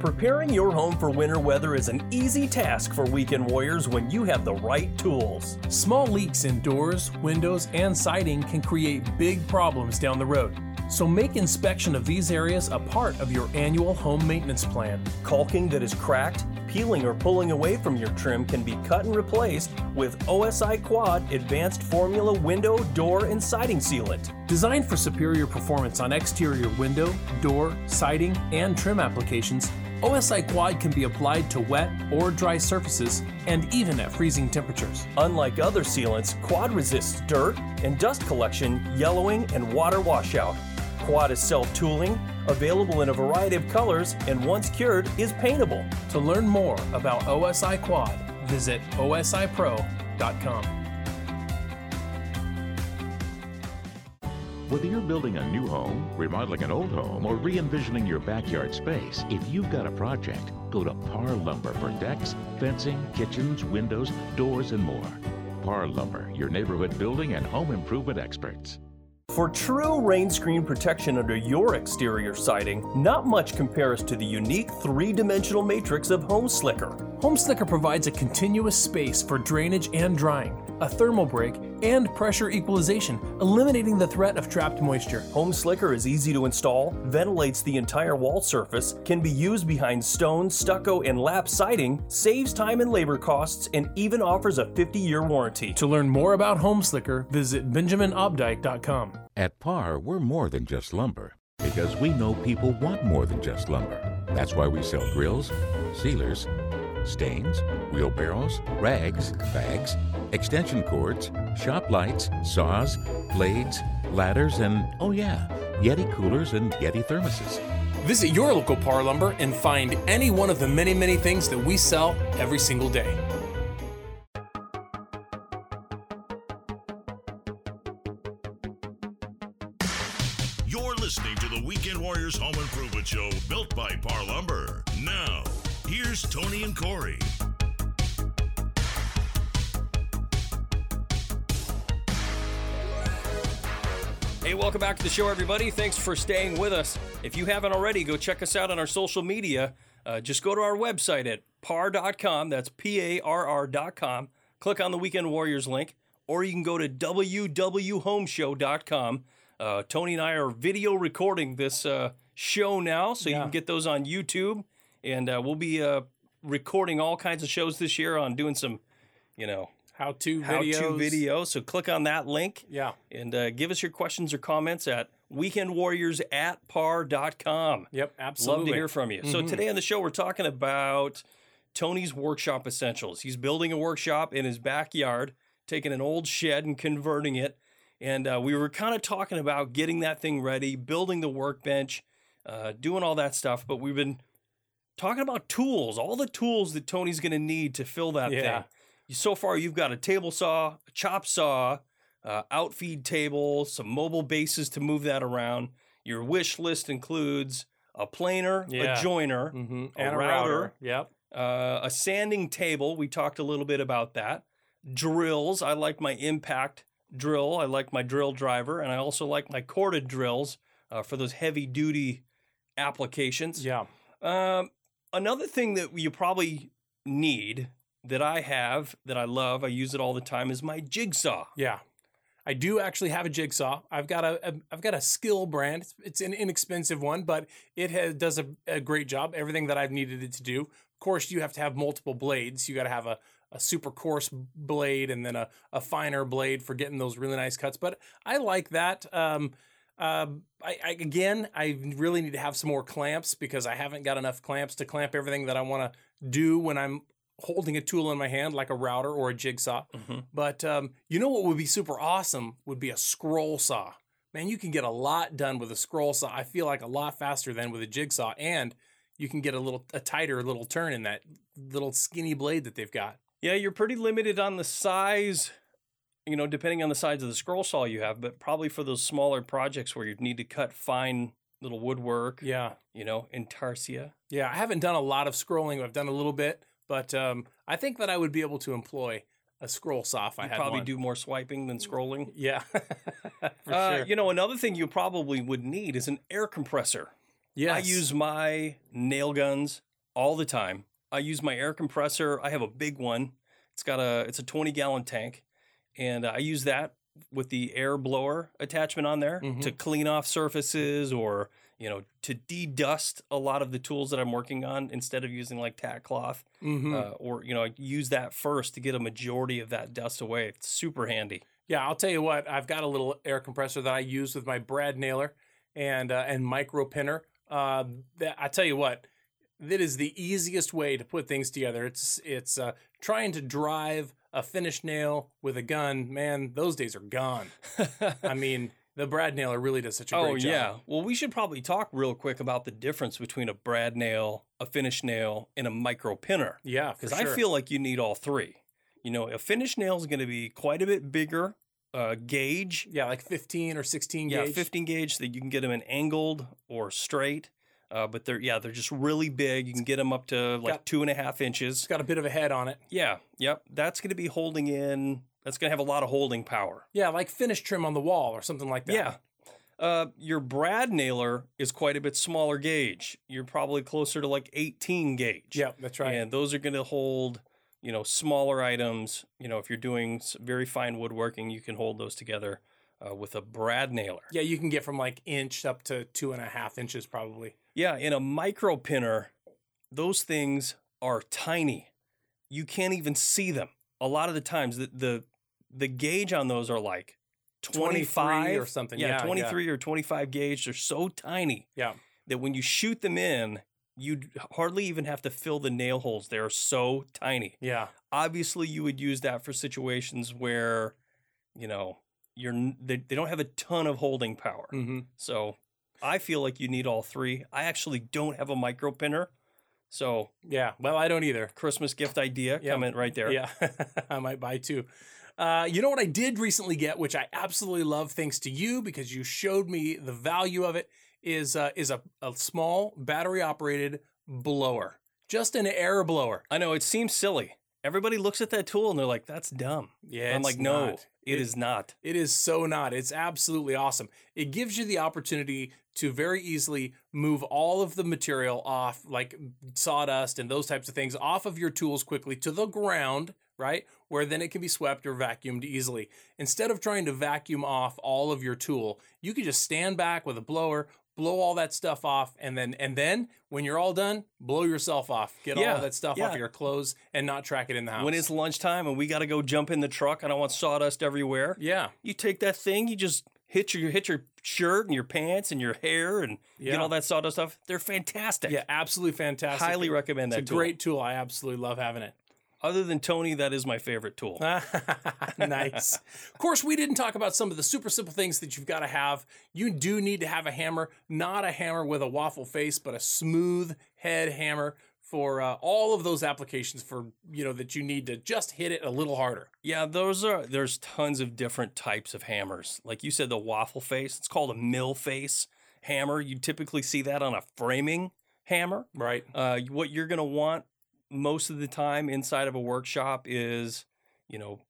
Preparing your home for winter weather is an easy task for weekend warriors when you have the right tools.
Small leaks in doors, windows, and siding can create big problems down the road. So make inspection of these areas a part of your annual home maintenance plan.
Caulking that is cracked, peeling, or pulling away from your trim can be cut and replaced with OSI Quad Advanced Formula Window, Door, and Siding Sealant.
Designed for superior performance on exterior window, door, siding, and trim applications, OSI Quad can be applied to wet or dry surfaces and even at freezing temperatures.
Unlike other sealants, Quad resists dirt and dust collection, yellowing, and water washout. Quad is self tooling, available in a variety of colors, and once cured, is paintable.
To learn more about OSI Quad, visit osipro.com.
Whether you're building a new home, remodeling an old home, or re envisioning your backyard space, if you've got a project, go to Parr Lumber for decks, fencing, kitchens, windows, doors, and more. Parr Lumber, your neighborhood building and home improvement experts.
For true rain screen protection under your exterior siding, not much compares to the unique three dimensional matrix of Home Slicker.
Home Slicker provides a continuous space for drainage and drying, a thermal break, and pressure equalization, eliminating the threat of trapped moisture.
Home Slicker is easy to install, ventilates the entire wall surface, can be used behind stone, stucco, and lap siding, saves time and labor costs, and even offers a 50 year warranty.
To learn more about Home Slicker, visit benjaminobdyke.com.
At Parr, we're more than just lumber because we know people want more than just lumber. That's why we sell grills, sealers, stains, wheelbarrows, rags, bags, extension cords, shop lights, saws, blades, ladders, and oh yeah, Yeti coolers and Yeti thermoses.
Visit your local Parr Lumber and find any one of the many, many things that we sell every single day.
You're listening to the Weekend Warriors Home Improvement Show built by Parr Lumber. Now, here's Tony and Corey.
Hey, welcome back to the show, everybody. Thanks for staying with us. If you haven't already, go check us out on our social media. Uh, just go to our website at parr.com. That's P A R R.com. Click on the Weekend Warriors link, or you can go to wwhomeshow.com. Uh, Tony and I are video recording this uh, show now, so you can get those on YouTube. And uh, we'll be uh, recording all kinds of shows this year on doing some, you know,
How to
how to videos. So click on that link
Yeah.
and uh, give us your questions or comments at weekendwarriors at parr.com.
Yep. Absolutely.
Love to hear from you. So
Mhm.
today on the show, we're talking about Tony's workshop essentials. He's building a workshop in his backyard, taking an old shed and converting it. And uh, we were kind of talking about getting that thing ready, building the workbench, uh, doing all that stuff. But we've been talking about tools, all the tools that Tony's going to need to fill that
Yeah.
thing. So far, you've got a table saw, a chop saw, uh, outfeed table, some mobile bases to move that around. Your wish list includes a planer,
Yeah.
a joiner,
hmm
a
And a
router.
router. Yep.
uh, a sanding table. We talked a little bit about that. Drills. I like my impact drill. I like my drill driver, and I also like my corded drills uh, for those heavy duty applications.
Yeah.
Um, another thing that you probably need that I have that I love, I use it all the time, is my jigsaw.
Yeah. I do actually have a jigsaw. I've got a, a I've got a Skil brand. It's, it's an inexpensive one, but it has, does a, a great job. Everything that I've needed it to do. Of course, you have to have multiple blades. You got to have a, a super coarse blade and then a, a finer blade for getting those really nice cuts. But I like that. Um, um, I, I again, I really need to have some more clamps because I haven't got enough clamps to clamp everything that I want to do when I'm holding a tool in my hand, like a router or a jigsaw. But um, you know what would be super awesome would be a scroll saw. Man, you can get a lot done with a scroll saw. I feel like a lot faster than with a jigsaw, and you can get a little a tighter little turn in that little skinny blade that they've got.
Yeah, you're pretty limited on the size, you know, depending on the size of the scroll saw you have, but probably for those smaller projects where you need to cut fine little woodwork,
Yeah,
you know, intarsia.
yeah. I haven't done a lot of scrolling. I've done a little bit, but um, I think that I would be able to employ a scroll saw if I
You
had
probably
one.
do more swiping than scrolling.
Yeah, (laughs) for
Uh,
sure.
You know, another thing you probably would need is an air compressor.
yes.
I use my nail guns all the time. I use my air compressor. I have a big one. It's got a it's a 20 gallon tank, and I use that with the air blower attachment on there to
Mhm.
clean off surfaces or you know to de-dust a lot of the tools that I'm working on instead of using like tack cloth
Mhm.
uh, or you know use that first to get a majority of that dust away. It's super handy.
Yeah, I'll tell you what. I've got a little air compressor that I use with my brad nailer and uh, and micro pinner. Uh, that I tell you what, that is the easiest way to put things together. It's it's uh, trying to drive a finished nail with a gun. Man, those days are gone. (laughs) I mean, the brad nailer really does such a great
Oh
job.
yeah. Well, we should probably talk real quick about the difference between a brad nail, a finish nail, and a micro pinner.
yeah,
Because
for
I feel like you need all three. You know, a finish nail is going to be quite a bit bigger uh, gauge.
yeah, like fifteen or sixteen
Yeah,
gauge.
15 gauge that you can get them in angled or straight. Uh, but they're yeah, they're just really big. You can get them up to like
got-
two and a half inches.
It's got a bit of a head on it.
Yeah, yep. That's going to be holding in. That's going to have a lot of holding power.
Yeah, like finish trim on the wall or something like that.
Yeah. Uh, your brad nailer is quite a bit smaller gauge. You're probably closer to like 18 gauge.
Yeah, that's right.
And those are going to hold, you know, smaller items. You know, if you're doing very fine woodworking, you can hold those together uh, with a brad nailer.
yeah, you can get from like inch up to two and a half inches probably.
Yeah, in a micro pinner, those things are tiny. You can't even see them. A lot of the times, the the, the gauge on those are like 25
or something. Yeah, yeah.
23 or 25 gauge. They're so tiny
Yeah.
that when you shoot them in, you hardly even have to fill the nail holes. They're so tiny.
Yeah.
Obviously, you would use that for situations where you know, you're they, they don't have a ton of holding power.
Mm-hmm.
So I feel like you need all three. I actually don't have a micro pinner. So
Yeah. Well, I don't either.
Christmas gift idea
Yeah.
coming right there.
Yeah, (laughs) I might buy two. Uh, you know what I did recently get, which I absolutely love, thanks to you because you showed me the value of it. Is uh, is a, a small battery operated blower, just an air blower.
I know it seems silly. Everybody looks at that tool and they're like, "That's dumb."
Yeah,
I'm
it's
like, "No,
not.
it is not."
It is so not. It's absolutely awesome. It gives you the opportunity to very easily move all of the material off, like sawdust and those types of things, off of your tools quickly to the ground, right? Where then it can be swept or vacuumed easily. Instead of trying to vacuum off all of your tool, you can just stand back with a blower, blow all that stuff off, and then and then when you're all done, blow yourself off. Get all
Yeah,
of that stuff off
yeah.
of your clothes and not track it in the house.
When it's lunchtime and we got to go jump in the truck, I don't want sawdust everywhere.
yeah.
You take that thing, you just hit your hit your shirt and your pants and your hair and
Yeah.
get all that sawdust stuff. They're fantastic.
Yeah, absolutely fantastic.
Highly recommend that
It's a
tool.
great tool. I absolutely love having it.
Other than Tony, that is my favorite tool. (laughs)
nice. Of course, we didn't talk about some of the super simple things that you've got to have. You do need to have a hammer, not a hammer with a waffle face, but a smooth head hammer for uh, all of those applications for you know that you need to just hit it a little harder.
Yeah, those are there's tons of different types of hammers. Like you said, the waffle face. It's called a mill face hammer. You typically see that on a framing hammer.
Right.
Uh, what you're gonna want most of the time inside of a workshop is, you know,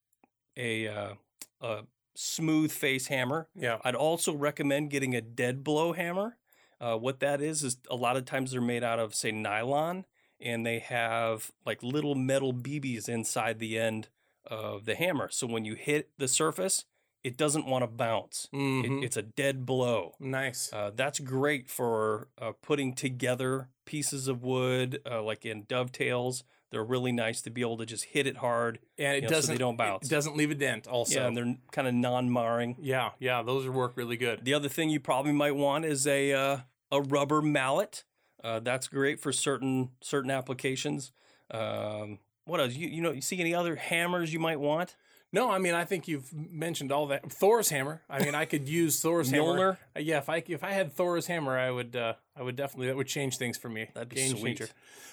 a uh, a smooth face hammer.
Yeah.
I'd also recommend getting a dead blow hammer. Uh, what that is is a lot of times they're made out of say nylon, and they have like little metal BBs inside the end of the hammer. So when you hit the surface, it doesn't want to bounce. It-
Mhm.
it's a dead blow.
Nice.
Uh, that's great for uh, putting together pieces of wood, uh, like in dovetails. They're really nice to be able to just hit it hard.
and it
know, so they don't bounce.
It doesn't leave a dent. Also.
yeah, and they're kind of non-marring.
yeah. Yeah. Those work really good.
The other thing you probably might want is a uh, a rubber mallet. Uh, that's great for certain certain applications. Um, what else? You you know you see any other hammers you might want?
No, I mean I think you've mentioned all that. Thor's hammer. I mean I could use Thor's (laughs) hammer. Uh, yeah, if I if I had Thor's hammer, I would uh, I would definitely that would change things for me.
That'd be
Game
sweet.
changer.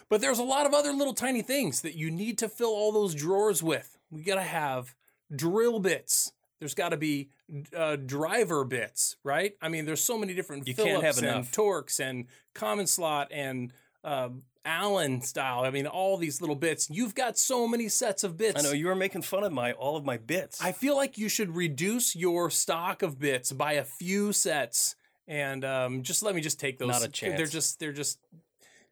But there's a lot of other little tiny things that you need to fill all those drawers with. We gotta have drill bits. There's got to be uh, driver bits, right? I mean, there's so many different
You
Phillips
can't have
and
enough.
Torx and common slot and uh, Allen style. I mean, all these little bits. You've got so many sets of bits.
I know you were making fun of my all of my bits.
I feel like you should reduce your stock of bits by a few sets, and um, just let me just take those.
Not a chance.
They're just they're just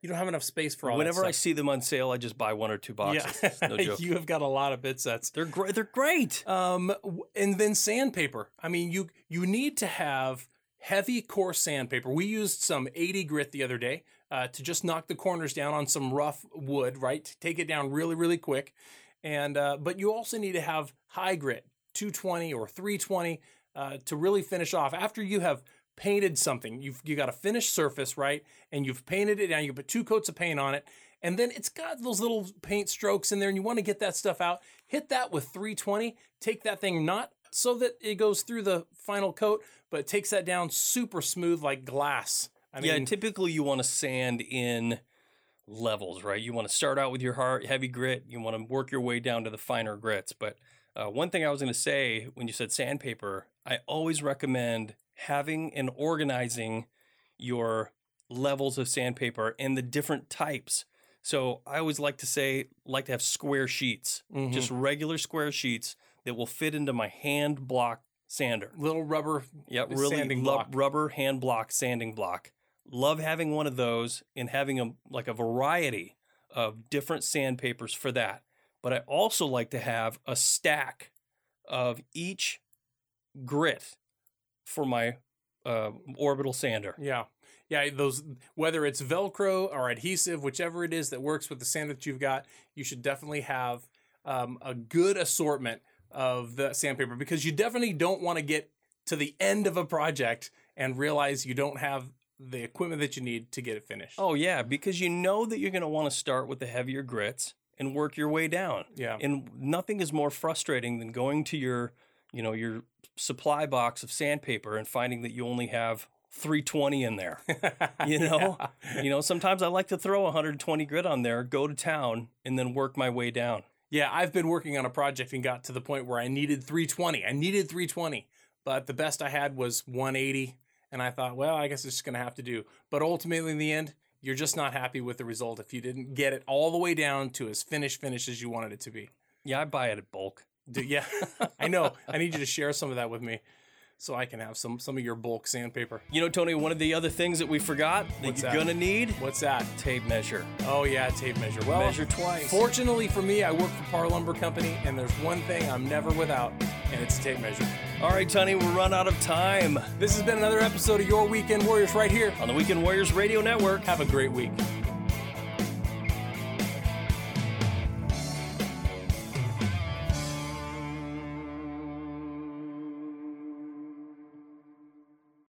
you don't have enough space for all.
Whenever I see them on sale, I just buy one or two boxes.
yeah,
no (laughs) joke.
you have got a lot of bit sets.
They're great. They're great.
Um, and then sandpaper. I mean, you you need to have heavy coarse sandpaper. We used some 80 grit the other day uh, to just knock the corners down on some rough wood, right? Take it down really, really quick. And uh, but you also need to have high grit, 220 or 320, uh, to really finish off. After you have painted something, you've you got a finished surface, right? And you've painted it down. You put two coats of paint on it, and then it's got those little paint strokes in there, and you want to get that stuff out. Hit that with 320. Take that thing not so that it goes through the final coat, but takes that down super smooth like glass. I
yeah,
mean,
typically you want to sand in levels, right? You want to start out with your hard, heavy grit. You want to work your way down to the finer grits. But uh, one thing I was going to say when you said sandpaper, I always recommend having and organizing your levels of sandpaper and the different types. So I always like to say, like to have square sheets,
Mhm.
just regular square sheets that will fit into my hand block sander.
little rubber.
Yep,
The
really
sanding
lo-
block.
rubber hand block sanding block. Love having one of those and having a like a variety of different sandpapers for that. But I also like to have a stack of each grit for my uh, orbital sander.
Yeah. Yeah, those whether it's Velcro or adhesive, whichever it is that works with the sand that you've got, you should definitely have um, a good assortment of the sandpaper because you definitely don't want to get to the end of a project and realize you don't have the equipment that you need to get it finished.
Oh yeah, because you know that you're going to want to start with the heavier grits and work your way down.
yeah.
And nothing is more frustrating than going to your you know, your supply box of sandpaper and finding that you only have 320 in there. (laughs) You know, you know, sometimes I like to throw 120 grit on there, go to town, and then work my way down.
Yeah, I've been working on a project and got to the point where I needed 320. I needed 320, but the best I had was 180. And I thought, well, I guess it's just going to have to do. But ultimately, in the end, you're just not happy with the result if you didn't get it all the way down to as finished finish as you wanted it to be.
Yeah, I buy it at bulk.
Do, yeah, (laughs) I know. I need you to share some of that with me so I can have some some of your bulk sandpaper.
You know, Tony, one of the other things that we forgot that
What's
you're
that?
gonna need
What's that?
tape measure.
Oh yeah, tape measure. Well,
Measure twice.
Fortunately for me, I work for Parr Lumber Company, and there's one thing I'm never without, and it's a tape measure.
All right, Tony, we're run out of time
This has been another episode of Your Weekend Warriors right here.
on the Weekend Warriors Radio Network.
Have a great week.